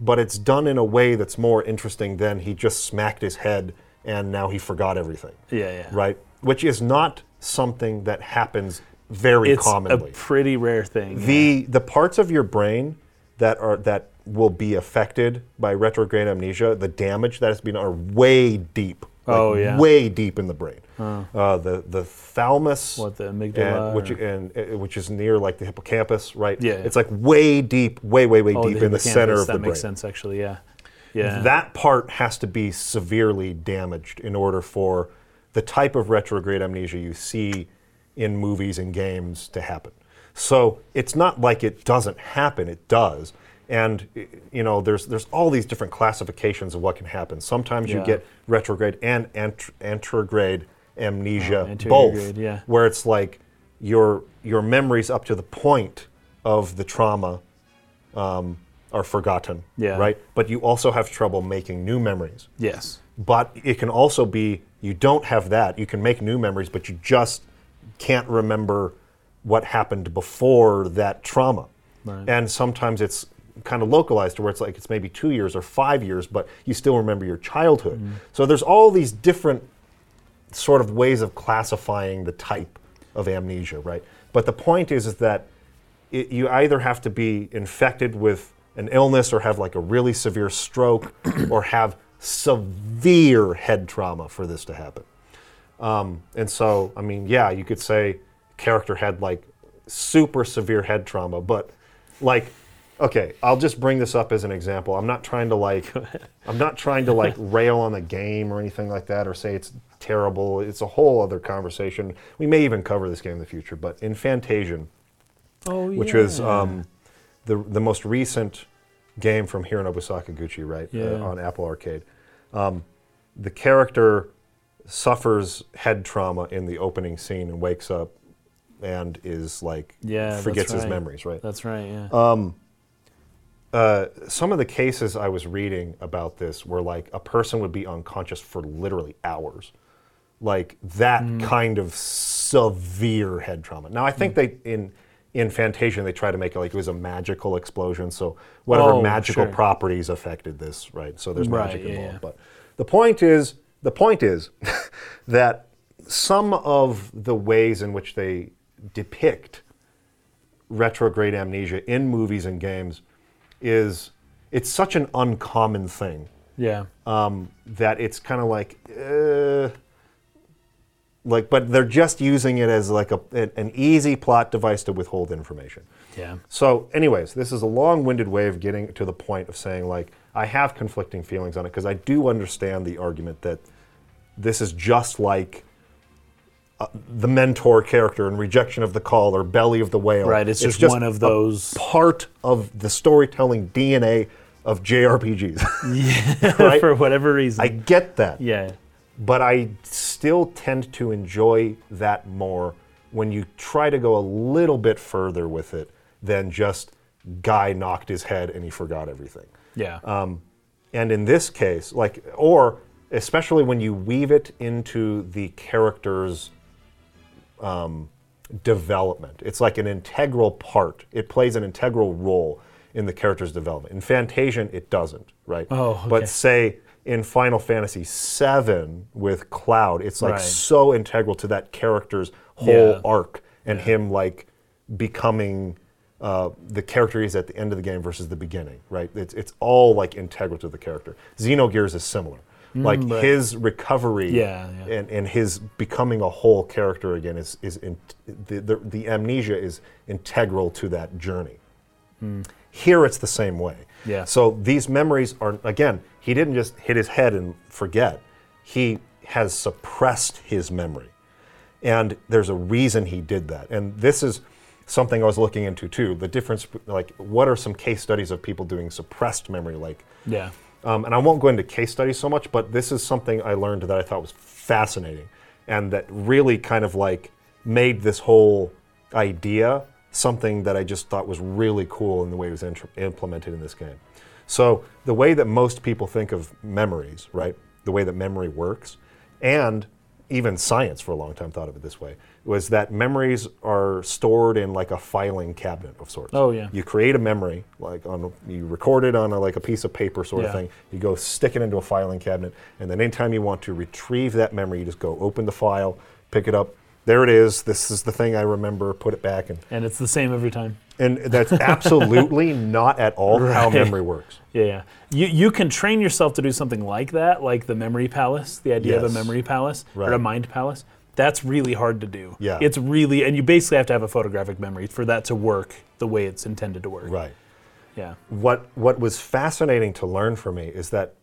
but it's done in a way that's more interesting than he just smacked his head and now he forgot everything. Yeah, yeah. Right? Which is not something that happens very It's commonly. a pretty rare thing. yeah. the the parts of your brain that are that will be affected by retrograde amnesia, the damage that has been are way deep. like Oh, yeah. way deep in the brain. Uh, the the thalamus, What, the amygdala and, which and uh, which is near like the hippocampus, right? Yeah. it's like way deep, way way way Oh, deep in the center of the brain. that makes sense, actually. Yeah. Yeah. That part has to be severely damaged in order for the type of retrograde amnesia you see in movies and games to happen. So it's not like it doesn't happen, it does. And you know, there's there's all these different classifications of what can happen. Sometimes you get retrograde and ant- anterograde amnesia Oh, both, yeah. where it's like your your memories up to the point of the trauma um, are forgotten, Yeah. right? But you also have trouble making new memories. yes. But it can also be you don't have that. You can make new memories, but you just can't remember what happened before that trauma. Right. And sometimes it's kind of localized to where it's like it's maybe two years or five years, but you still remember your childhood. Mm-hmm. So there's all these different sort of ways of classifying the type of amnesia, right? But the point is, is that it, you either have to be infected with an illness or have like a really severe stroke [CLEARS THROAT] or have severe head trauma for this to happen. Um, and so, I mean, yeah, you could say character had like super severe head trauma, but like, okay, I'll just bring this up as an example. I'm not trying to like, [LAUGHS] I'm not trying to like rail on the game or anything like that or say it's terrible. It's a whole other conversation. We may even cover this game in the future, but in Fantasian, Oh, which is um, the the most recent game from Hironobu Sakaguchi, right, Yeah. uh, on Apple Arcade. Um, the character suffers head trauma in the opening scene and wakes up and is like Yeah, forgets his memories, right? That's right. Yeah. Uh, some of the cases I was reading about this were like a person would be unconscious for literally hours, like that Mm. kind of severe head trauma. Now I think Mm. they in in Fantasia they try to make it like it was a magical explosion, so whatever Oh, magical sure. properties affected this, right? So there's Right, magic yeah, involved. yeah. But the point is the point is [LAUGHS] that some of the ways in which they depict retrograde amnesia in movies and games is it's such an uncommon thing Yeah. um, that it's kind of like, uh, like, but they're just using it as like a, an easy plot device to withhold information. Yeah. So, anyways, this is a long-winded way of getting to the point of saying like I have conflicting feelings on it because I do understand the argument that this is just like uh, the mentor character and Rejection of the Call or Belly of the Whale. Right, it's just one of those- part of the storytelling DNA of JRPGs. [LAUGHS] [LAUGHS] right? For whatever reason. I get that yeah. but I still tend to enjoy that more when you try to go a little bit further with it than just guy knocked his head and he forgot everything. Yeah. Um, and in this case, like, or especially when you weave it into the character's um, development, it's like an integral part. It plays an integral role in the character's development. In Fantasian, it doesn't, right? Oh, okay. But say in Final Fantasy VII with Cloud, it's like Right. so integral to that character's whole Yeah. arc and him like becoming uh, the character he's at the end of the game versus the beginning, right? It's, it's all like integral to the character. Xenogears is similar. Mm, like right. his recovery Yeah, yeah. And, and his becoming a whole character again is, is in, the, the, the amnesia is integral to that journey. Hmm. Here it's the same way. Yeah. So these memories are, again, he didn't just hit his head and forget. He has suppressed his memory. And there's a reason he did that. And this is something I was looking into too. The difference, like, what are some case studies of people doing suppressed memory? Like, yeah. Um, and I won't go into case studies so much, but this is something I learned that I thought was fascinating and that really kind of like made this whole idea something that I just thought was really cool in the way it was intr- implemented in this game. So, the way that most people think of memories, right? The way that memory works, and even science for a long time thought of it this way, was that memories are stored in like a filing cabinet of sorts. Oh, yeah. You create a memory, like on you record it on a, like a piece of paper sort of thing. You go stick it into a filing cabinet, and then anytime you want to retrieve that memory, you just go open the file, pick it up. There it is. This is the thing I remember. Put it back, and And it's the same every time. and that's absolutely [LAUGHS] not at all how Right. memory works. Yeah, yeah. You you can train yourself to do something like that, like the memory palace, the idea of Yes. a memory palace or a Right. mind palace. That's really hard to do. Yeah. It's really and you basically have to have a photographic memory for that to work the way it's intended to work. Right. Yeah. What what was fascinating to learn for me is that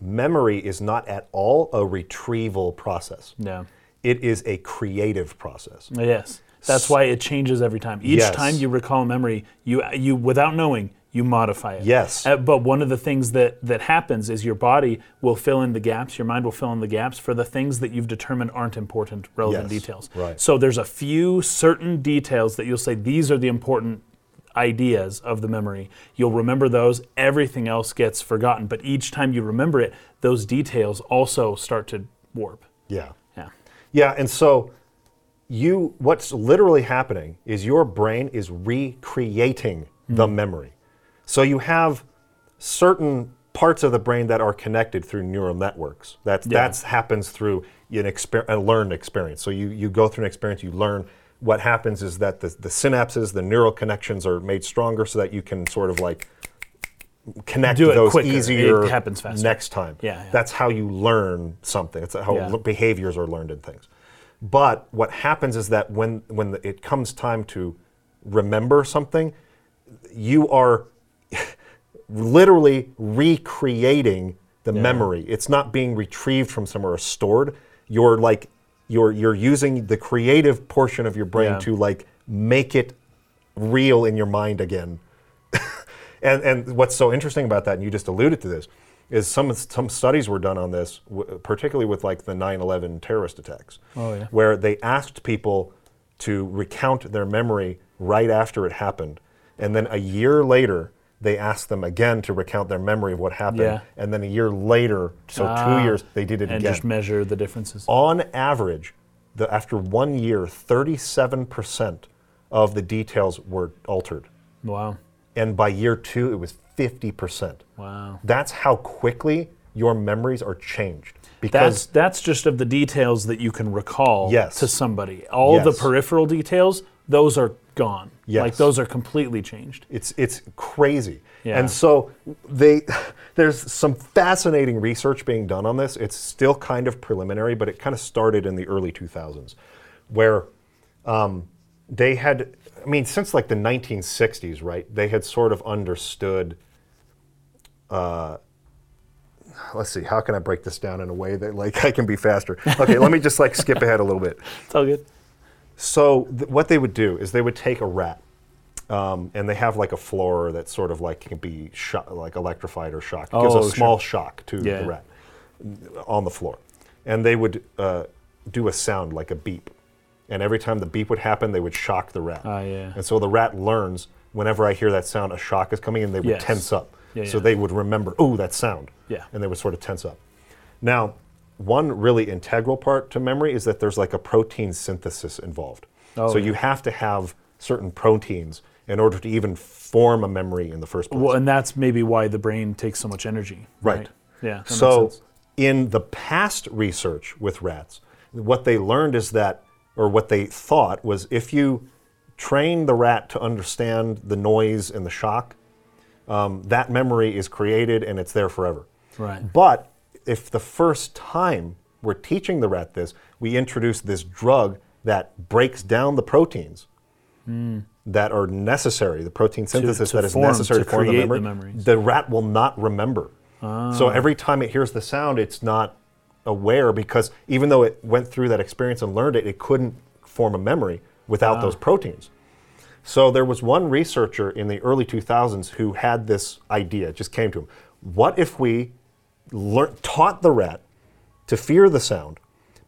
memory is not at all a retrieval process. Yeah. It is a creative process. Yes. That's why it changes every time. Each Yes. time you recall a memory, you you without knowing, you modify it. Yes. Uh, but one of the things that that happens is your body will fill in the gaps, your mind will fill in the gaps for the things that you've determined aren't important, relevant Yes. details. Right. So there's a few certain details that you'll say these are the important ideas of the memory. You'll remember those, everything else gets forgotten, but each time you remember it, those details also start to warp. Yeah. Yeah. And so you what's literally happening is your brain is recreating the hmm. memory. So you have certain parts of the brain that are connected through neural networks. That's Yeah. that's happens through an exper- a learned experience. So you you go through an experience, you learn what happens is that the, the synapses, the neural connections are made stronger so that you can sort of like connect Do it those quicker. It easier happens faster. next time. Yeah, yeah. That's how you learn something. It's how Yeah. behaviors are learned in things. But what happens is that when when the, it comes time to remember something, you are [LAUGHS] literally recreating the memory. It's not being retrieved from somewhere or stored. You're like you're you're using the creative portion of your brain Yeah. to like make it real in your mind again. And and what's so interesting about that, and you just alluded to this, is some some studies were done on this, w- particularly with like the 9/11 terrorist attacks, Oh, yeah. where they asked people to recount their memory right after it happened, and then a year later they asked them again to recount their memory of what happened. Yeah. And then a year later, so Ah. two years, they did it and again. And just measure the differences. On average, the, after one year, 37% of the details were altered. Wow. And by year two, it was 50%. Wow. That's how quickly your memories are changed. Because that's just of the details that you can recall Yes. to somebody. All the peripheral details, those are gone. Yes. Like those are completely changed. It's it's crazy. Yeah. And so they [LAUGHS] there's some fascinating research being done on this. It's still kind of preliminary, but it kind of started in the early 2000s, where um, they had. I mean, since like the 1960s, right? They had sort of understood. Uh, let's see. How can I break this down in a way that like I can be faster? Okay, let me just like skip ahead a little bit. [LAUGHS] It's all good. So th- what they would do is they would take a rat, um, and they have like a floor that sort of like can be sho- like electrified or shocked. It gives Oh, a sure. small shock to Yeah. the rat on the floor, and they would uh, do a sound like a beep, and every time the beep would happen, they would shock the rat. Ah, yeah. And so the rat learns whenever I hear that sound, a shock is coming, and they would Yes. tense up. Yeah, so yeah. they would remember, oh, that sound. Yeah. And they would sort of tense up. Now, one really integral part to memory is that there's like a protein synthesis involved. Oh, so yeah. you have to have certain proteins in order to even form a memory in the first place. Well, and that's maybe why the brain takes so much energy. Right. Yeah. that makes so, sense. in the past research with rats, what they learned is that, or what they thought was if you train the rat to understand the noise and the shock, um, that memory is created and it's there forever. Right. But if the first time we're teaching the rat this, we introduce this drug that breaks down the proteins that are necessary, the protein synthesis to that is form- necessary to to form the create the memory, the rat will not remember. Ah. So every time it hears the sound, it's not aware because even though it went through that experience and learned it, it couldn't form a memory without those ah. proteins. So there was one researcher in the early 2000s who had this idea. It just came to him. What if we lear- taught the rat to fear the sound,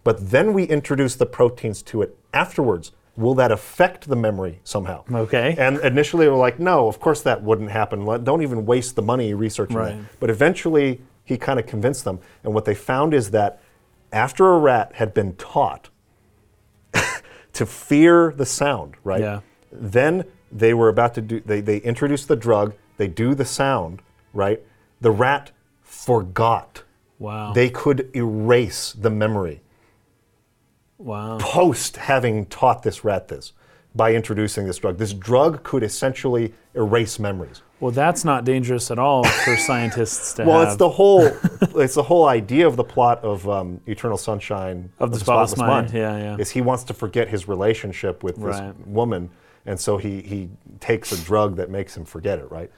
but then we introduce the proteins to it afterwards? Will that affect the memory somehow? Okay. And initially, they were like, no, of course that wouldn't happen. Don't even waste the money researching Right. that. But eventually, he kind of convinced them. And what they found is that after a rat had been taught [LAUGHS] to fear the sound, right? Yeah. Then they were about to do, they, they introduce the drug, they do the sound, right? The rat forgot. Wow. They could erase the memory wow. post having taught this rat this by introducing this drug. This drug could essentially erase memories. Well, that's not dangerous at all for scientists to [LAUGHS] Well, have. it's the whole it's the whole idea of the plot of um, Eternal Sunshine Of the Spotless Mind, yeah, yeah. Is he wants to forget his relationship with this Right. woman, and so he he takes a drug that makes him forget it. Right.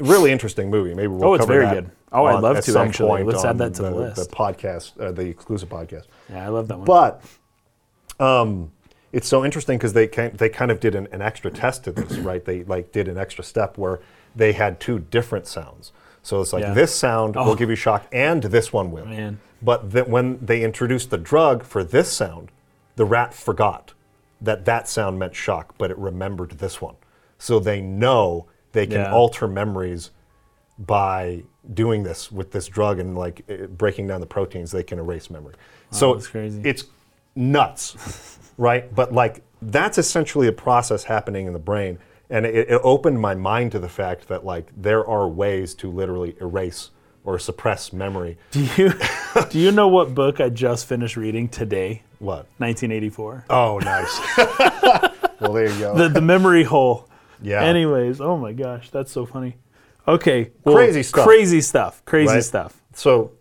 Really interesting movie. Maybe we'll Oh, it's very that good. Oh, I'd love at to, some actually. point Let's add that to the the list. podcast, uh, the exclusive podcast. yeah, I love that one. But um, it's so interesting because they kind they kind of did an, an extra test to this, right? They like did an extra step where they had two different sounds. So it's like Yeah. this sound Oh. will give you shock, and this one will. Man. But that when they introduced the drug for this sound, the rat forgot that that sound meant shock, but it remembered this one. So they know they can Yeah. alter memories by doing this with this drug and like breaking down the proteins. They can erase memory. so that's crazy. it's nuts, right? But like that's essentially a process happening in the brain, and it, it opened my mind to the fact that like there are ways to literally erase or suppress memory. do you [LAUGHS] do you know what book I just finished reading today? What? 1984. Oh, nice. [LAUGHS] well, there you go. The the memory hole. Yeah. Anyways, oh my gosh, that's so funny. Okay. well, Crazy stuff. Crazy stuff. Crazy Right? stuff. so,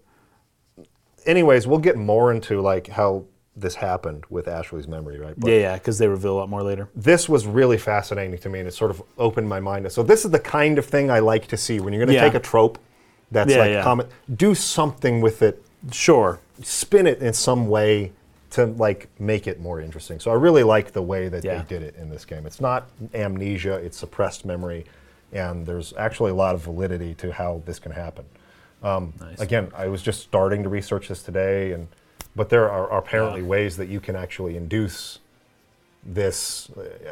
anyways, we'll get more into like how this happened with Ashley's memory, right? But Yeah, yeah, because they reveal a lot more later. this was really fascinating to me, and it sort of opened my mind. So this is the kind of thing I like to see when you're going to Yeah. take a trope that's Yeah, like yeah. common, do something with it, Sure. spin it in some way to like make it more interesting. So I really like the way that they did it in this game. It's not amnesia; it's suppressed memory, and there's actually a lot of validity to how this can happen. Um, Nice. Again, I was just starting to research this today, and but there are, are apparently ways that you can actually induce this.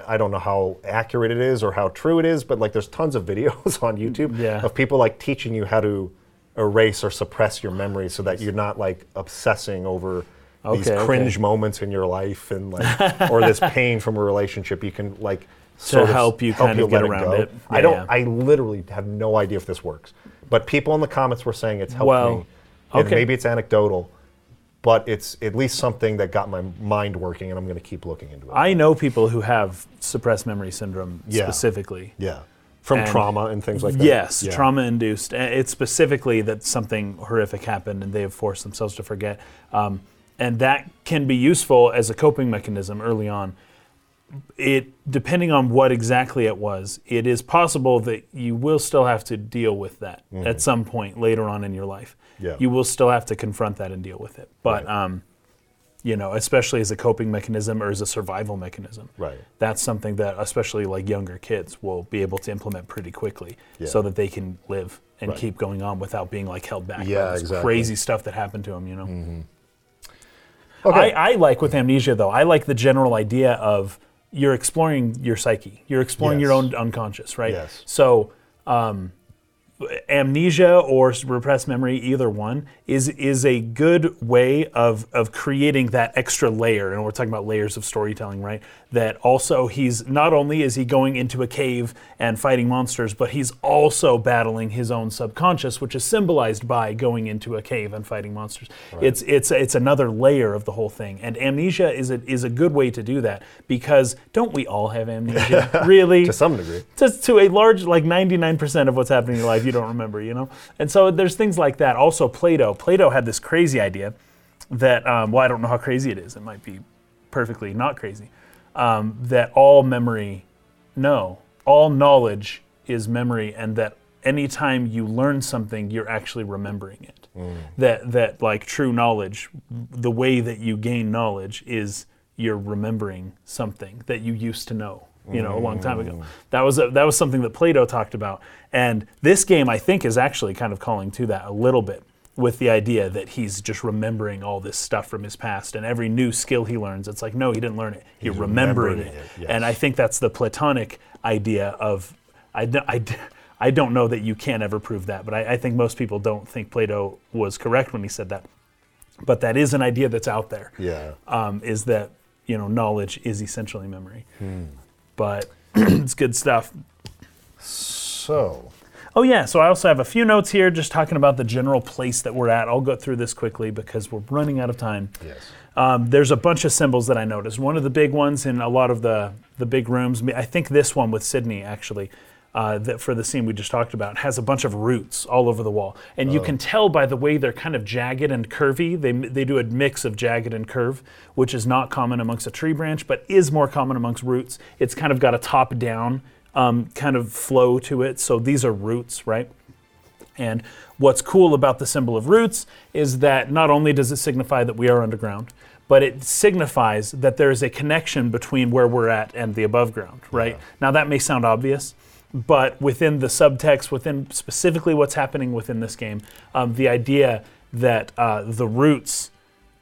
I don't know how accurate it is or how true it is, but like there's tons of videos [LAUGHS] on YouTube Yeah. of people like teaching you how to erase or suppress your memory so that you're not like obsessing over these Okay, okay. cringe moments in your life and like [LAUGHS] or this pain from a relationship. You can like sort of help you kind of get around go. it. I don't. yeah. I literally have no idea if this works, but people in the comments were saying it's helped Well, me. And okay. maybe it's anecdotal, but it's at least something that got my mind working, and I'm going to keep looking into it. I know people who have suppressed memory syndrome Yeah. specifically. yeah, from And- trauma and things like that. Yes, Yeah. trauma induced. It's specifically that something horrific happened and they have forced themselves to forget. Um, and that can be useful as a coping mechanism early on. It depending on what exactly it was, it is possible that you will still have to deal with that at some point later on in your life. Mm-hmm. Yeah. You will still have to confront that and deal with it. But Right. um, you know, especially as a coping mechanism or as a survival mechanism Right. that's something that especially like younger kids will be able to implement pretty quickly Yeah. so that they can live and Right. keep going on without being like held back Yeah, by this exactly. Mm-hmm. crazy stuff that happened to them you know Okay. I, I like with amnesia though i like the general idea of you're exploring your psyche you're exploring your own unconscious right Yes. so um, amnesia or repressed memory, either one, is is a good way of of creating that extra layer. And we're talking about layers of storytelling, right? That also he's not only is he going into a cave and fighting monsters, but he's also battling his own subconscious, which is symbolized by going into a cave and fighting monsters. It's it's it's another layer of the whole thing. And amnesia is a is a good way to do that because don't we all have amnesia? [LAUGHS] really? to some degree. to, to a large like 99% of what's happening in your life you don't remember you know and so there's things like that also plato plato had this crazy idea that um, well i don't know how crazy it is. It might be perfectly not crazy. Um, that all memory no all knowledge is memory and that anytime you learn something you're actually remembering it. That that like true knowledge the way that you gain knowledge is you're remembering something that you used to know you know a long time ago. That was a, that was something that plato talked about. And this game i think is actually kind of calling to that a little bit with the idea that he's just remembering all this stuff from his past and every new skill he learns it's like no he didn't learn it you're remembering, remembering it, it, yes. and i think that's the platonic idea of I, I, I don't know that you can ever prove that but I, I think most people don't think plato was correct when he said that but that is an idea that's out there Yeah. um, is that you know knowledge is essentially memory. Hmm. But [CLEARS THROAT] it's good stuff. So, Oh yeah, so I also have a few notes here, just talking about the general place that we're at. I'll go through this quickly because we're running out of time. yes. Um, there's a bunch of symbols that I noticed. One of the big ones in a lot of the the big rooms. I think this one with Sydney actually. Uh, that for the scene we just talked about has a bunch of roots all over the wall, and you can tell by the way they're kind of jagged and curvy. They they do a mix of jagged and curve, which is not common amongst a tree branch, but is more common amongst roots. It's kind of got a top down um, kind of flow to it. So these are roots, right? And what's cool about the symbol of roots is that not only does it signify that we are underground, but it signifies that there is a connection between where we're at and the above ground, right? Now that may sound obvious, but within the subtext, within specifically what's happening within this game, um, the idea that uh, the roots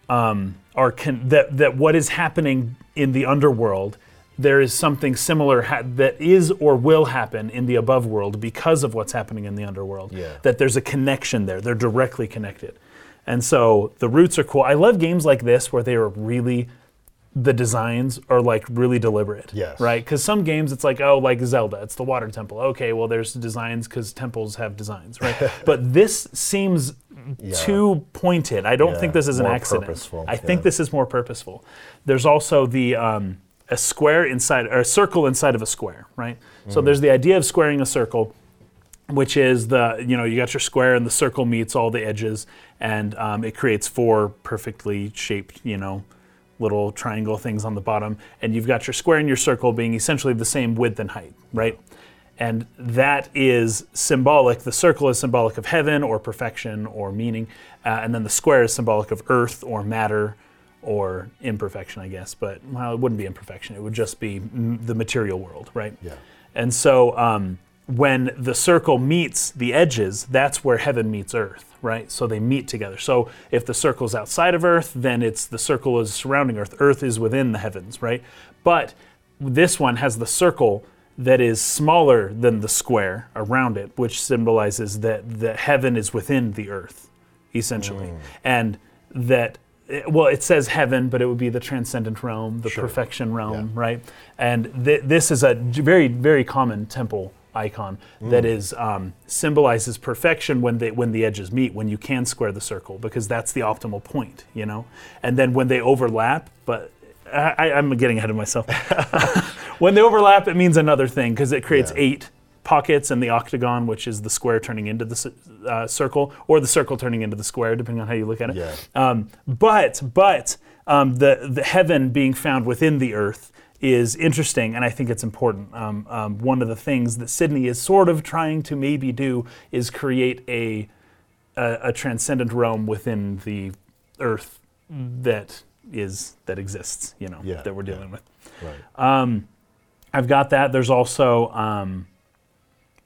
um, are con- that that what is happening in the underworld, there is something similar ha- that is or will happen in the above world because of what's happening in the underworld. Yeah. That there's a connection there. They're directly connected, and so the roots are cool. I love games like this where they are really the designs are like really deliberate. Yes. Right? Because some games it's like, oh, like Zelda, it's the water temple. Okay, well, there's designs because temples have designs, right? [LAUGHS] but this seems too pointed. I don't Yeah, think this is an accident. purposeful, I think this is more purposeful. There's also the um, a square inside or a circle inside of a square, right? Mm. So there's the idea of squaring a circle which is the you know you got your square and the circle meets all the edges and um, it creates four perfectly shaped you know little triangle things on the bottom and you've got your square and your circle being essentially the same width and height right and that is symbolic the circle is symbolic of heaven or perfection or meaning uh, and then the square is symbolic of earth or matter or imperfection i guess but well it wouldn't be imperfection it would just be mm, the material world right Yeah. and so um, when the circle meets the edges, that's where heaven meets earth, right? So they meet together. So if the circle's outside of earth, then it's the circle is surrounding earth. Earth is within the heavens, right? But this one has the circle that is smaller than the square around it, which symbolizes that the heaven is within the earth, essentially. And that well, it says heaven, but it would be the transcendent realm, the Sure. perfection realm, Yeah. right? And th- this is a very, very common temple icon that is um, symbolizes perfection when they when the edges meet, when you can square the circle, because that's the optimal point, you know. And then when they overlap, but I, I'm getting ahead of myself. [LAUGHS] when they overlap, it means another thing because it creates Yeah. eight pockets and the octagon, which is the square turning into the uh, circle, or the circle turning into the square, depending on how you look at it. Yeah. Um, but but um, the the heaven being found within the earth is interesting, and I think it's important. Um, um, one of the things that Sydney is sort of trying to maybe do is create a a, a transcendent realm within the earth that is that exists. You know Yeah, that we're yeah. dealing with. Right. I've got that. There's also um,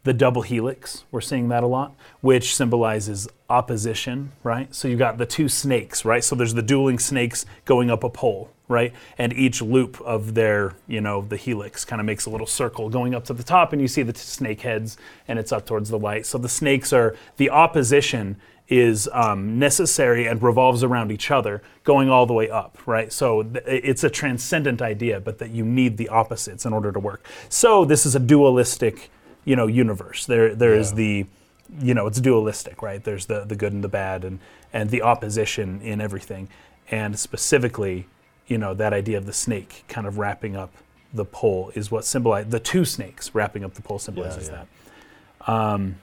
the double helix. We're seeing that a lot, which symbolizes opposition, right? So you've got the two snakes, right? So there's the dueling snakes going up a pole, right? And each loop of their, you know, the helix kind of makes a little circle going up to the top, and you see the t- snake heads, and it's up towards the light. So the snakes are the opposition is um, necessary and revolves around each other, going all the way up, right? So th- it's a transcendent idea, but that you need the opposites in order to work. So this is a dualistic, you know, universe. There, there is Yeah. the, you know, it's dualistic, right? There's the the good and the bad, and and the opposition in everything, and specifically, you know, that idea of the snake kind of wrapping up the pole is what symbolizes the two snakes wrapping up the pole symbolizes yeah. that. Um,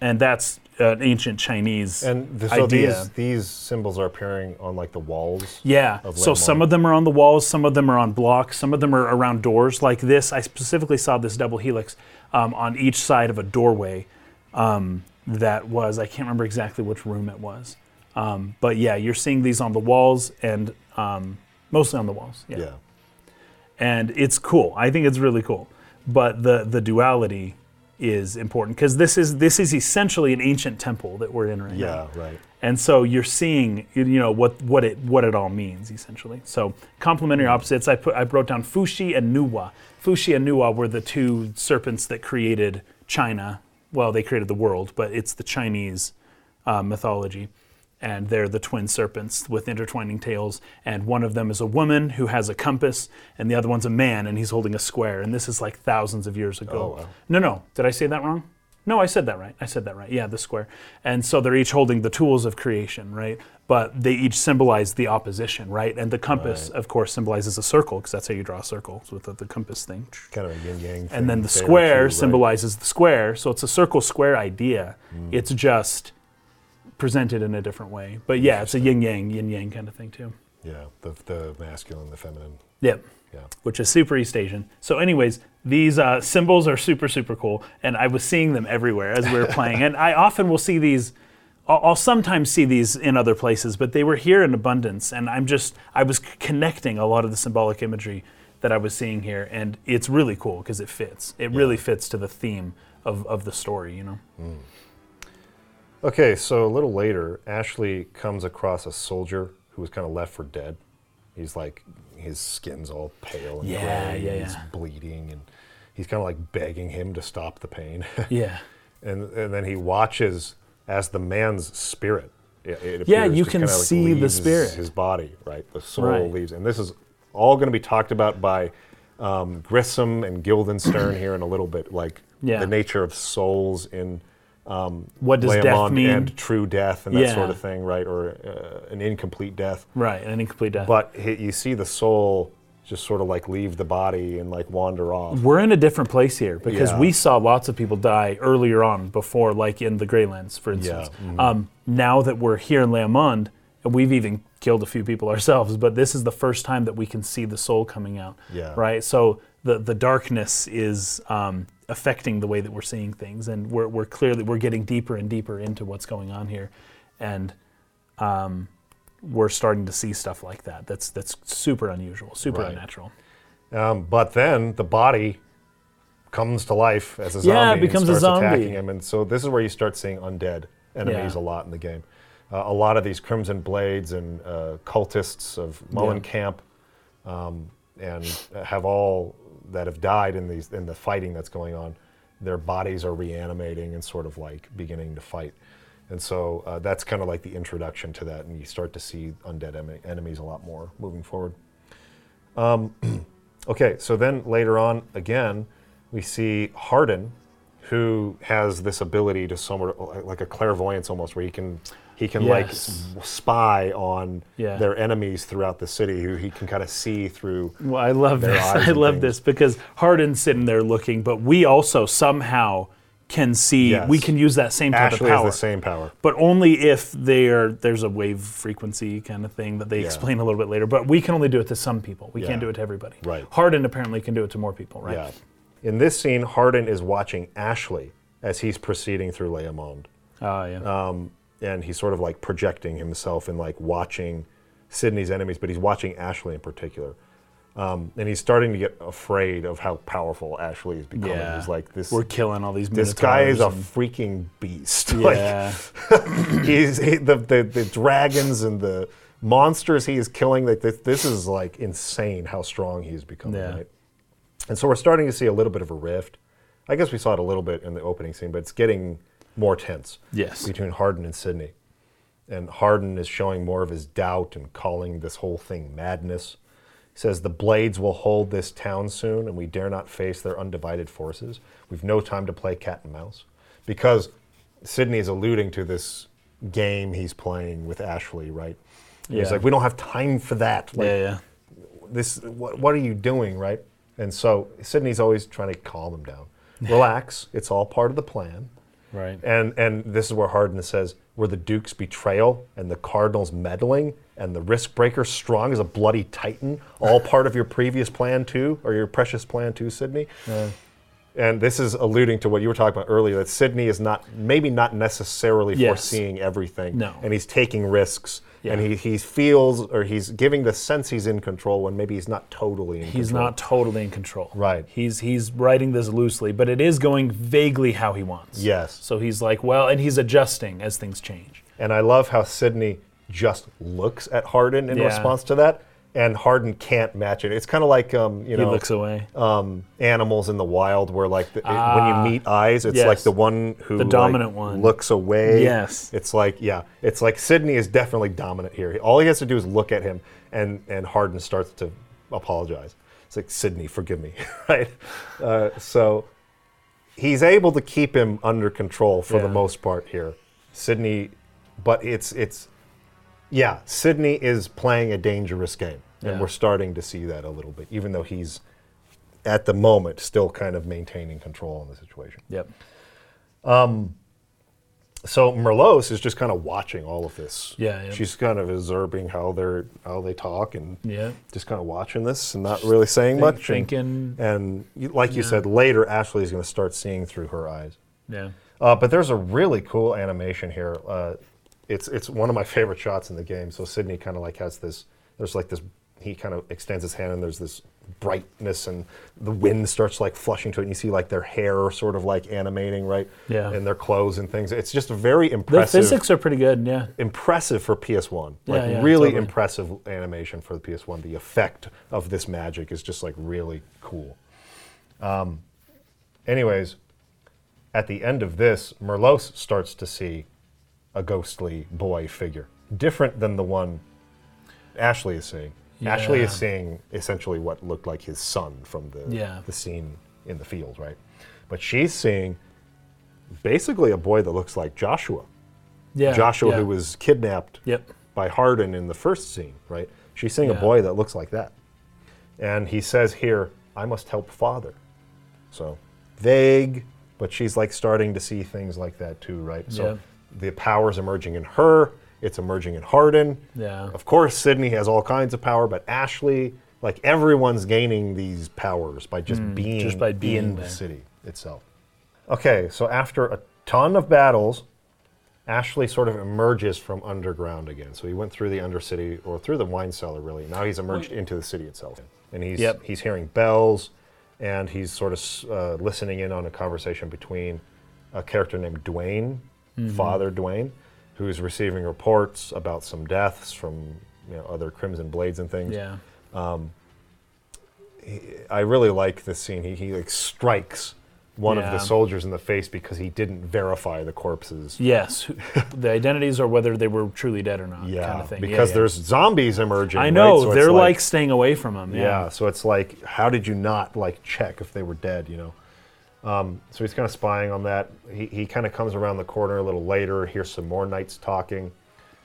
and that's an ancient Chinese And th- so idea. these these symbols are appearing on like the walls. Yeah. So some of them are on the walls, some of them are on blocks, some of them are around doors like this. I specifically saw this double helix um, on each side of a doorway um, that was, I can't remember exactly which room it was. Um, but yeah, you're seeing these on the walls and um, mostly on the walls. Yeah. Yeah. And it's cool. I think it's really cool. But the, the duality is important because this is this is essentially an ancient temple that we're in right now. Yeah. Right. And so you're seeing, you know, what, what it what it all means essentially. So complementary opposites. I put I wrote down Fuxi and Nuwa. Fuxi and Nuwa were the two serpents that created China. Well, they created the world, but it's the Chinese uh, mythology, and they're the twin serpents with intertwining tails. And one of them is a woman who has a compass, and the other one's a man, and he's holding a square. And this is like thousands of years ago. Oh, wow. No, no. Did I say that wrong? No, I said that right. I said that right. Yeah, the square. And so they're each holding the tools of creation, right? But they each symbolize the opposition, right? And the compass, Right. of course, symbolizes a circle because that's how you draw a circle with the, the compass thing. Kind of a yin yang. And then the square symbolizes the square. So it's a circle square idea. Hmm. It's just presented in a different way. But yeah, it's a yin yang, yin yang kind of thing too. Yeah. The the masculine, the feminine. Yep. Yeah. which is super East Asian. So, anyways, these uh, symbols are super, super cool, and I was seeing them everywhere as we were playing. And I often will see these. I'll, I'll sometimes see these in other places, but they were here in abundance, and I'm just I was c- connecting a lot of the symbolic imagery that I was seeing here, and it's really cool because it fits. It really fits to the theme of, of the story, you know. Okay, so a little later, Ashley comes across a soldier who was kind of left for dead. He's like, his skin's all pale and Yeah, gray, yeah, and he's yeah. bleeding, and he's kind of like begging him to stop the pain. [LAUGHS] Yeah. and, and then he watches as the man's spirit. It, it Yeah, appears you can kinda, like, see the leaves spirit. His body, right? The soul Right. leaves, and this is all going to be talked about by um, Grissom and Guildenstern here in a little bit, like Yeah. the nature of souls in What does death mean? and true death and that Yeah. sort of thing, right? Or uh, an incomplete death. right, an incomplete death. But he, you see the soul just sort of like leave the body and like wander off. We're in a different place here because Yeah. we saw lots of people die earlier on before, like in the Graylands, for instance. mhm. Um, now that we're here in Leá Monde, and we've even killed a few people [LAUGHS] ourselves, but this is the first time that we can see the soul coming out. Yeah. Right? So the, the darkness is um, affecting the way that we're seeing things, and we're, we're clearly we're getting deeper and deeper into what's going on here, and um, we're starting to see stuff like that. That's that's super unusual, super Right. unnatural. Um, but then the body comes to life as a Yeah, zombie. it becomes a and starts zombie. attacking him, and so this is where you start seeing undead enemies Yeah. a lot in the game. Uh, a lot of these Crimson Blades and uh, cultists of Mullen Yeah. Camp, um, and have all that have died in these in the fighting that's going on. Their bodies are reanimating and sort of like beginning to fight, and so uh, that's kind of like the introduction to that, and you start to see undead em- enemies a lot more moving forward. [CLEARS THROAT] Okay, so then later on, again, we see Hardin, who has this ability to somewhat like a clairvoyance almost, where he can he can like Yes. s- spy on Yeah. their enemies throughout the city, who he can kind of see through. Well, I love this. [LAUGHS] I love things. this because Hardin's sitting there looking, but we also somehow can see. Yes. We can use that same type Ashley of has power, the same power. but only if there's a wave frequency kind of thing that they Yeah. explain a little bit later. But we can only do it to some people. We Yeah. can't do it to everybody. Right. Hardin apparently can do it to more people, right? Yeah. In this scene, Hardin is watching Ashley as he's proceeding through Leá Monde. Oh ah, yeah. Um, and he's sort of like projecting himself and like watching Sydney's enemies, but he's watching Ashley in particular. Um, and he's starting to get afraid of how powerful Ashley is becoming. yeah. He's like this. We're killing all these. this guy is a freaking beast. [LAUGHS] yeah. Like [COUGHS] he's he, the, the the dragons and the monsters he is killing. Like this, this is like insane how strong he's becoming. Yeah. Right? And so we're starting to see a little bit of a rift. I guess we saw it a little bit in the opening scene, but it's getting more tense yes. between Hardin and Sydney. And Hardin is showing more of his doubt and calling this whole thing madness. He says, The Blades will hold this town soon, and we dare not face their undivided forces. We've no time to play cat and mouse. Because Sydney is alluding to this game he's playing with Ashley, right? And He's like, We don't have time for that. Like, yeah. Yeah. this what, what are you doing right and so sydney's always trying to calm him down relax it's all part of the plan Right. and and this is where Hardin says, "Were the Duke's betrayal and the Cardinals meddling and the risk breaker strong as a bloody titan all part of your previous plan too, or your precious plan too, Sydney?" And this is alluding to what you were talking about earlier that Sydney is not maybe not necessarily Yes. foreseeing everything, No. and he's taking risks, and he, he feels or he's giving the sense he's in control when maybe he's not totally in He's control. not totally in control. Right. He's he's writing this loosely, but it is going vaguely how he wants. Yes. So he's like, well, and he's adjusting as things change. And I love how Sydney just looks at Hardin in Yeah. response to that, and Hardin can't match it. It's kind of like um, you He looks away. um, animals in the wild, where like the, it- when Ah, you meet eyes, it's yes. like the one who The like, dominant one. looks away. Yes. it's like yeah, it's like Sydney is definitely dominant here. All he has to do is look at him, and and Hardin starts to apologize. It's like Sydney, forgive me, [LAUGHS] right? Uh, so he's able to keep him under control for the most part here. Sydney, but it's it's yeah, Sydney is playing a dangerous game, and Yeah. we're starting to see that a little bit, even though he's at the moment still kind of maintaining control in the situation. Yep. Um, So Merlose is just kind of watching all of this. Yeah, yeah. She's kind of observing how they're how they talk and Yeah. just kind of watching this and not really saying Think- much. and- thinking- And, you- like you said, later Ashley is going to start seeing through her eyes. Yeah. Uh, but there's a really cool animation here. Uh, it's it's one of my favorite shots in the game. So Sydney kind of like has this. There's like this. He kind of extends his hand and there's this brightness and the wind starts like flushing to it and you see like their hair sort of like animating right Yeah. and their clothes and things it's just very impressive. The physics are pretty good. Yeah. impressive for PS1 Yeah, like yeah, really totally. impressive animation for the PS1 the effect of this magic is just like really cool um, anyways at the end of this Merlose starts to see a ghostly boy figure different than the one Ashley is seeing Ashley is seeing essentially what looked like his son from the Yeah. the scene in the field right but she's seeing basically a boy that looks like Joshua Yeah. Joshua yeah. who was kidnapped Yep. by Hardin in the first scene, right? She's seeing a boy that looks like that. And he says here, I must help father. So vague, but she's like starting to see things like that too, right? So The power's emerging in her, it's emerging in Hardin. Yeah. Of course, Sydney has all kinds of power, but Ashley, like everyone's gaining these powers by just being, Mm, just by being in there. the city itself. Okay, so after a ton of battles, Ashley sort of emerges from underground again. So he went through the undercity or through the wine cellar, really. Now he's emerged into the city itself, and he's Yep. he's hearing bells, and he's sort of uh, listening in on a conversation between a character named Duane, Father Duane, who's receiving reports about some deaths from you know, other Crimson Blades and things. Yeah. Um. I really like this scene. He, he like strikes one of the soldiers in the face because he didn't verify the corpses. Yes. [LAUGHS] the identities or whether they were truly dead or not. Yeah, Kind of thing. Because yeah. there's zombies emerging. I right? know So they're like, staying away from him. yeah. Yeah. So it's like, how did you not like check if they were dead? You know. Um, so he's kind of spying on that. He, he kind of comes around the corner a little later, hears some more knights talking.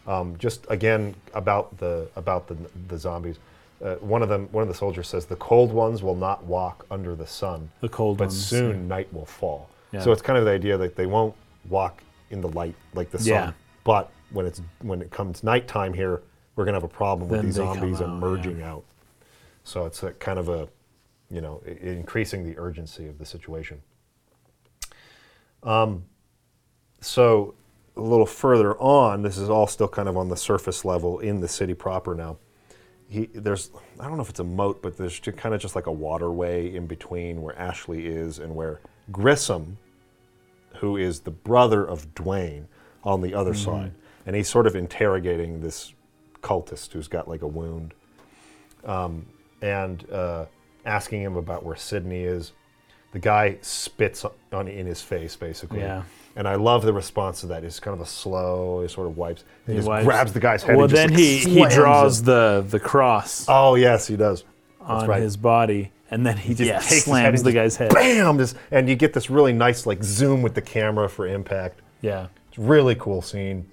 Um, just again about the about the the zombies. Uh, one of them, one of the soldiers says, "The cold ones will not walk under the sun, The cold ones. but ones. soon night will fall." Yeah. So it's kind of the idea that they won't walk in the light like the sun, Yeah. but when it's when it comes nighttime here, we're gonna have a problem with these zombies out, emerging out. So it's kind of a, you know, increasing the urgency of the situation. Um, so a little further on, this is all still kind of on the surface level in the city proper now. He, there's, I don't know if it's a moat, but there's ju- kind of just like a waterway in between where Ashley is and where Grissom, who is the brother of Duane, on the other side, and he's sort of interrogating this cultist who's got like a wound, um, and uh, asking him about where Sydney is. The guy spits on in his face, basically. Yeah. And I love the response to that. It's kind of a slow, he sort of wipes, he, He just wipes- grabs the guy's head. Well, and just, then like, he, he draws it. the the cross Oh yes, he does. That's on right. his body, and then he, just yeah, takes his head slams the guy's head. Bam! Just, and you get this really nice like zoom with the camera for impact. Yeah. It's a really cool scene.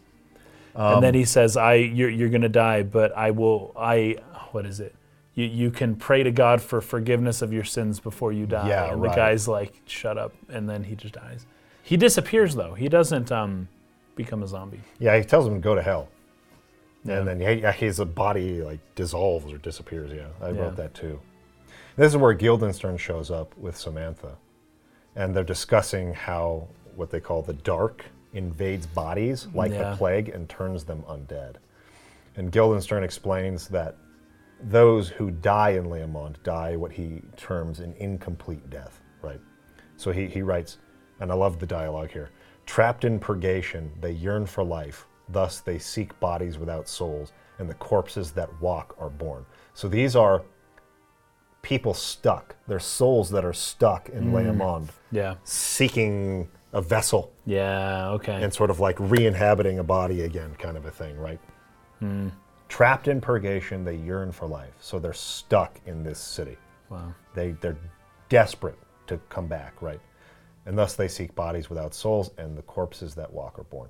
Um, and then he says, "I, you're, you're gonna die, but I will. I, what is it? You, you can pray to God for forgiveness of your sins before you die." Yeah, and right. the guy's like, "Shut up!" And then he just dies. He disappears though. He doesn't um, become a zombie. Yeah, he tells him to go to hell. Yeah. And then yeah, his body like dissolves or disappears. Yeah, I Yeah. wrote that too. This is where Guildenstern shows up with Samantha, and they're discussing how what they call the dark invades bodies like Yeah. the plague and turns them undead. And Guildenstern explains that those who die in Leá Monde die what he terms an incomplete death, right? So he, he writes, and I love the dialogue here trapped in purgation, they yearn for life, thus they seek bodies without souls, and the corpses that walk are born. So these are people stuck, they're souls that are stuck in mm. Leá Monde, Yeah. seeking a vessel Yeah. Okay. and sort of like re-inhabiting a body again, kind of a thing, right? Hmm. Trapped in purgation, they yearn for life, so they're stuck in this city. wow. They they're desperate to come back, right? And thus they seek bodies without souls, and the corpses that walk are born.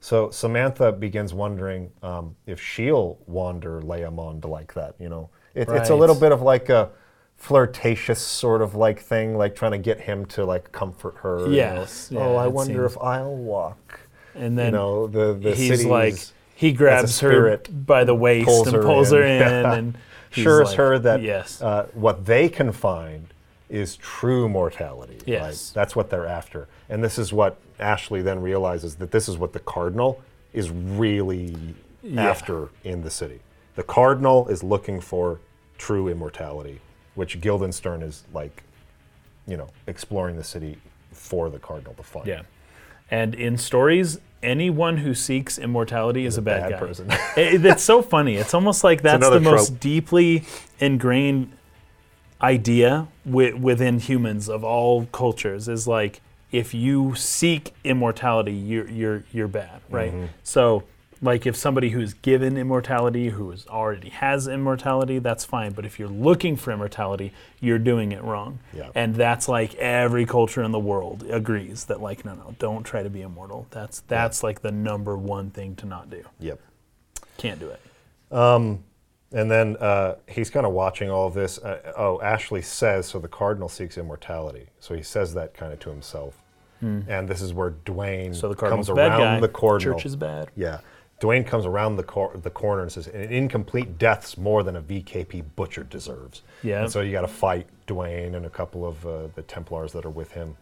So Samantha begins wondering um, if she'll wander Leá Monde like that. You know, it, it's a little bit of like a flirtatious sort of like thing, like trying to get him to like comfort her. you know. Yes, yeah, oh, I wonder seems- if I'll walk. And then you know, the the he's city's like, he grabs her by the waist pulls and her pulls her in, [LAUGHS] in. and assures like, her that yes, uh, what they can find is true mortality. Right? Yes. That's what they're after. And this is what Ashley then realizes that this is what the Cardinal is really Yeah. after in the city. The Cardinal is looking for true immortality, which Guildenstern is like, you know, exploring the city for the Cardinal to find. Yeah. And in stories, anyone who seeks immortality is a bad, bad guy. person. [LAUGHS] It- it's so funny. It's almost like that's the most deeply ingrained idea wi- within humans of all cultures is like if you seek immortality, you're you're you're bad, right? Mm-hmm. So like if somebody who's given immortality, who is already has immortality, that's fine. But if you're looking for immortality, you're doing it wrong. Yeah. And that's like every culture in the world agrees that like no no, don't try to be immortal. That's that's like the number one thing to not do. Yep. Can't do it. And then uh, he's kind of watching all of this. Uh, oh, Ashley says, so the cardinal seeks immortality. So he says that kind of to himself. And this is where Duane Hmm. So the comes cardinal's a bad around guy. the cardinal. Church is bad. Yeah. Duane comes around the, cor- the corner and says, an incomplete death's more than a VKP butcher deserves. Yeah. And so you got to fight Duane and a couple of uh, the Templars that are with him.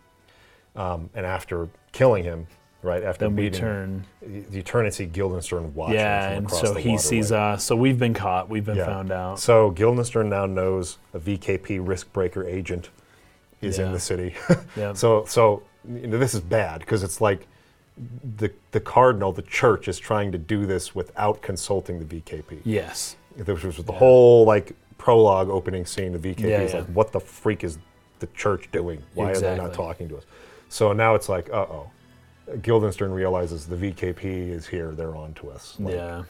Um, and after killing him, right, after Then we beating turn. you, you turn and see Guildenstern watching Yeah, and so he sees waterway. us. So we've been caught. We've been Yeah. found out. So Guildenstern now knows a VKP risk breaker agent is in the city. [LAUGHS] Yeah. so so you know, this is bad because it's like the the cardinal, the church, is trying to do this without consulting the VKP. yes. Which was the whole like prologue opening scene. The VKP Yeah, is yeah. like, what the freak is the church doing? Why are they not talking to us? So now it's like, uh oh. Guildenstern realizes the VKP is here. They're on to us. Like, yeah.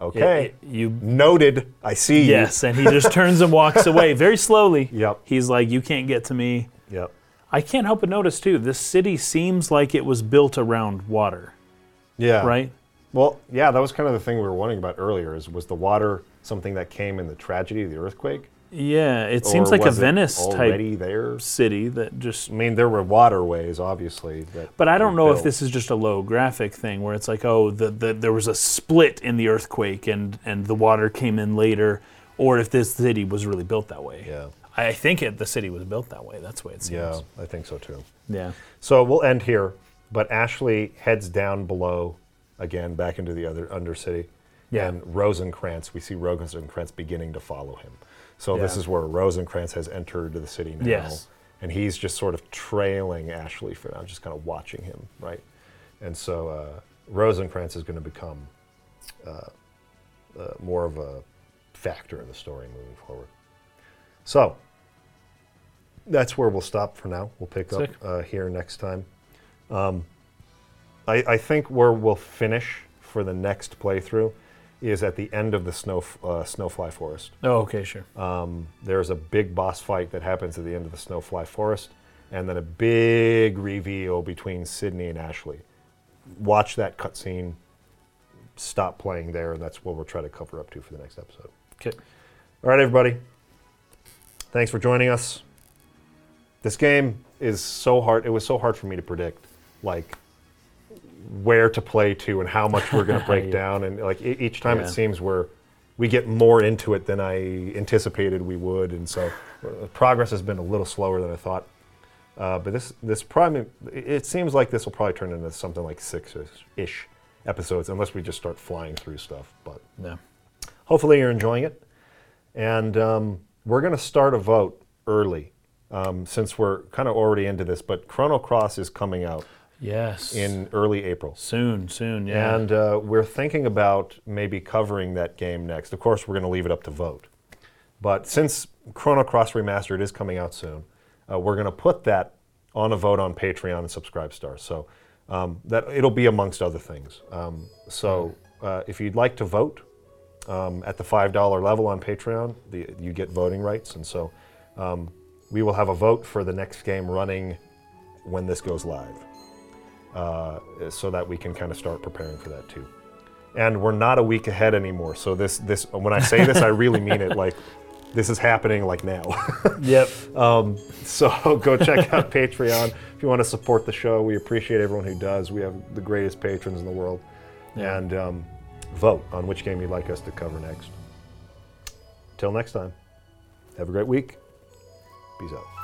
Okay. It- you Noted. I see you. Yes, and he just turns and walks away very slowly. [LAUGHS] Yep. He's like, "You can't get to me." Yep. I can't help but notice too. This city seems like it was built around water, Yeah. right? Well, yeah, that was kind of the thing we were wondering about earlier. Is was the water something that came in the tragedy of the earthquake? Yeah, it seems Or like a was it Venice already type there. city that just. I mean, there were waterways, obviously. That But I don't know if this is just a low graphic thing where it's like, oh, the, the, there was a split in the earthquake and, and the water came in later, or if this city was really built that way. Yeah. I think it, the city was built that way. That's the way it seems. Yeah, I think so too. Yeah. So we'll end here, but Ashley heads down below again, back into the other undercity. Yeah. And Rosencrantz, we see Rosencrantz beginning to follow him. So this is where Rosencrantz has entered the city now. Yes. And he's just sort of trailing Ashley for now, just kind of watching him, right? And so uh, Rosencrantz is going to become uh, uh, more of a factor in the story moving forward. So that's where we'll stop for now. We'll pick Sick. up uh, here next time. Um, I, I think where we'll finish for the next playthrough is at the end of the snow uh, snowfly forest. Oh, okay, sure. Um, there's a big boss fight that happens at the end of the snowfly forest, and then a big reveal between Sydney and Ashley. Watch that cutscene. Stop playing there, and that's what we'll try to cover up to for the next episode. Okay. All right, everybody. Thanks for joining us. This game is so hard. It was so hard for me to predict, like where to play to and how much we're going [LAUGHS] to break Yeah. down. And like e- each time Yeah. it seems we're we get more into it than I anticipated we would, and so uh, progress has been a little slower than I thought. Uh, but this this probably it seems like this will probably turn into something like six ish episodes, unless we just start flying through stuff. But Yeah. hopefully you're enjoying it. And um, we're going to start a vote early um, since we're kind of already into this. But Chrono Cross is coming out Yes. in early April. soon, soon. Yeah. And uh, we're thinking about maybe covering that game next. Of course, we're going to leave it up to vote. But since Chrono Cross Remastered is coming out soon, uh, we're going to put that on a vote on Patreon and Subscribe Stars. So um, that it'll be amongst other things. Um, so uh, if you'd like to vote um, at the five dollar level on Patreon, the, you get voting rights, and so um, we will have a vote for the next game running when this goes live uh, so that we can kind of start preparing for that too. And we're not a week ahead anymore. So this this when I say this, I really mean it. Like this is happening like now. [LAUGHS] yep. um, so [LAUGHS] go check out Patreon if you want to support the show. We appreciate everyone who does. We have the greatest patrons in the world. Yeah. And um, vote on which game you'd like us to cover next. Till next time, have a great week. Peace out.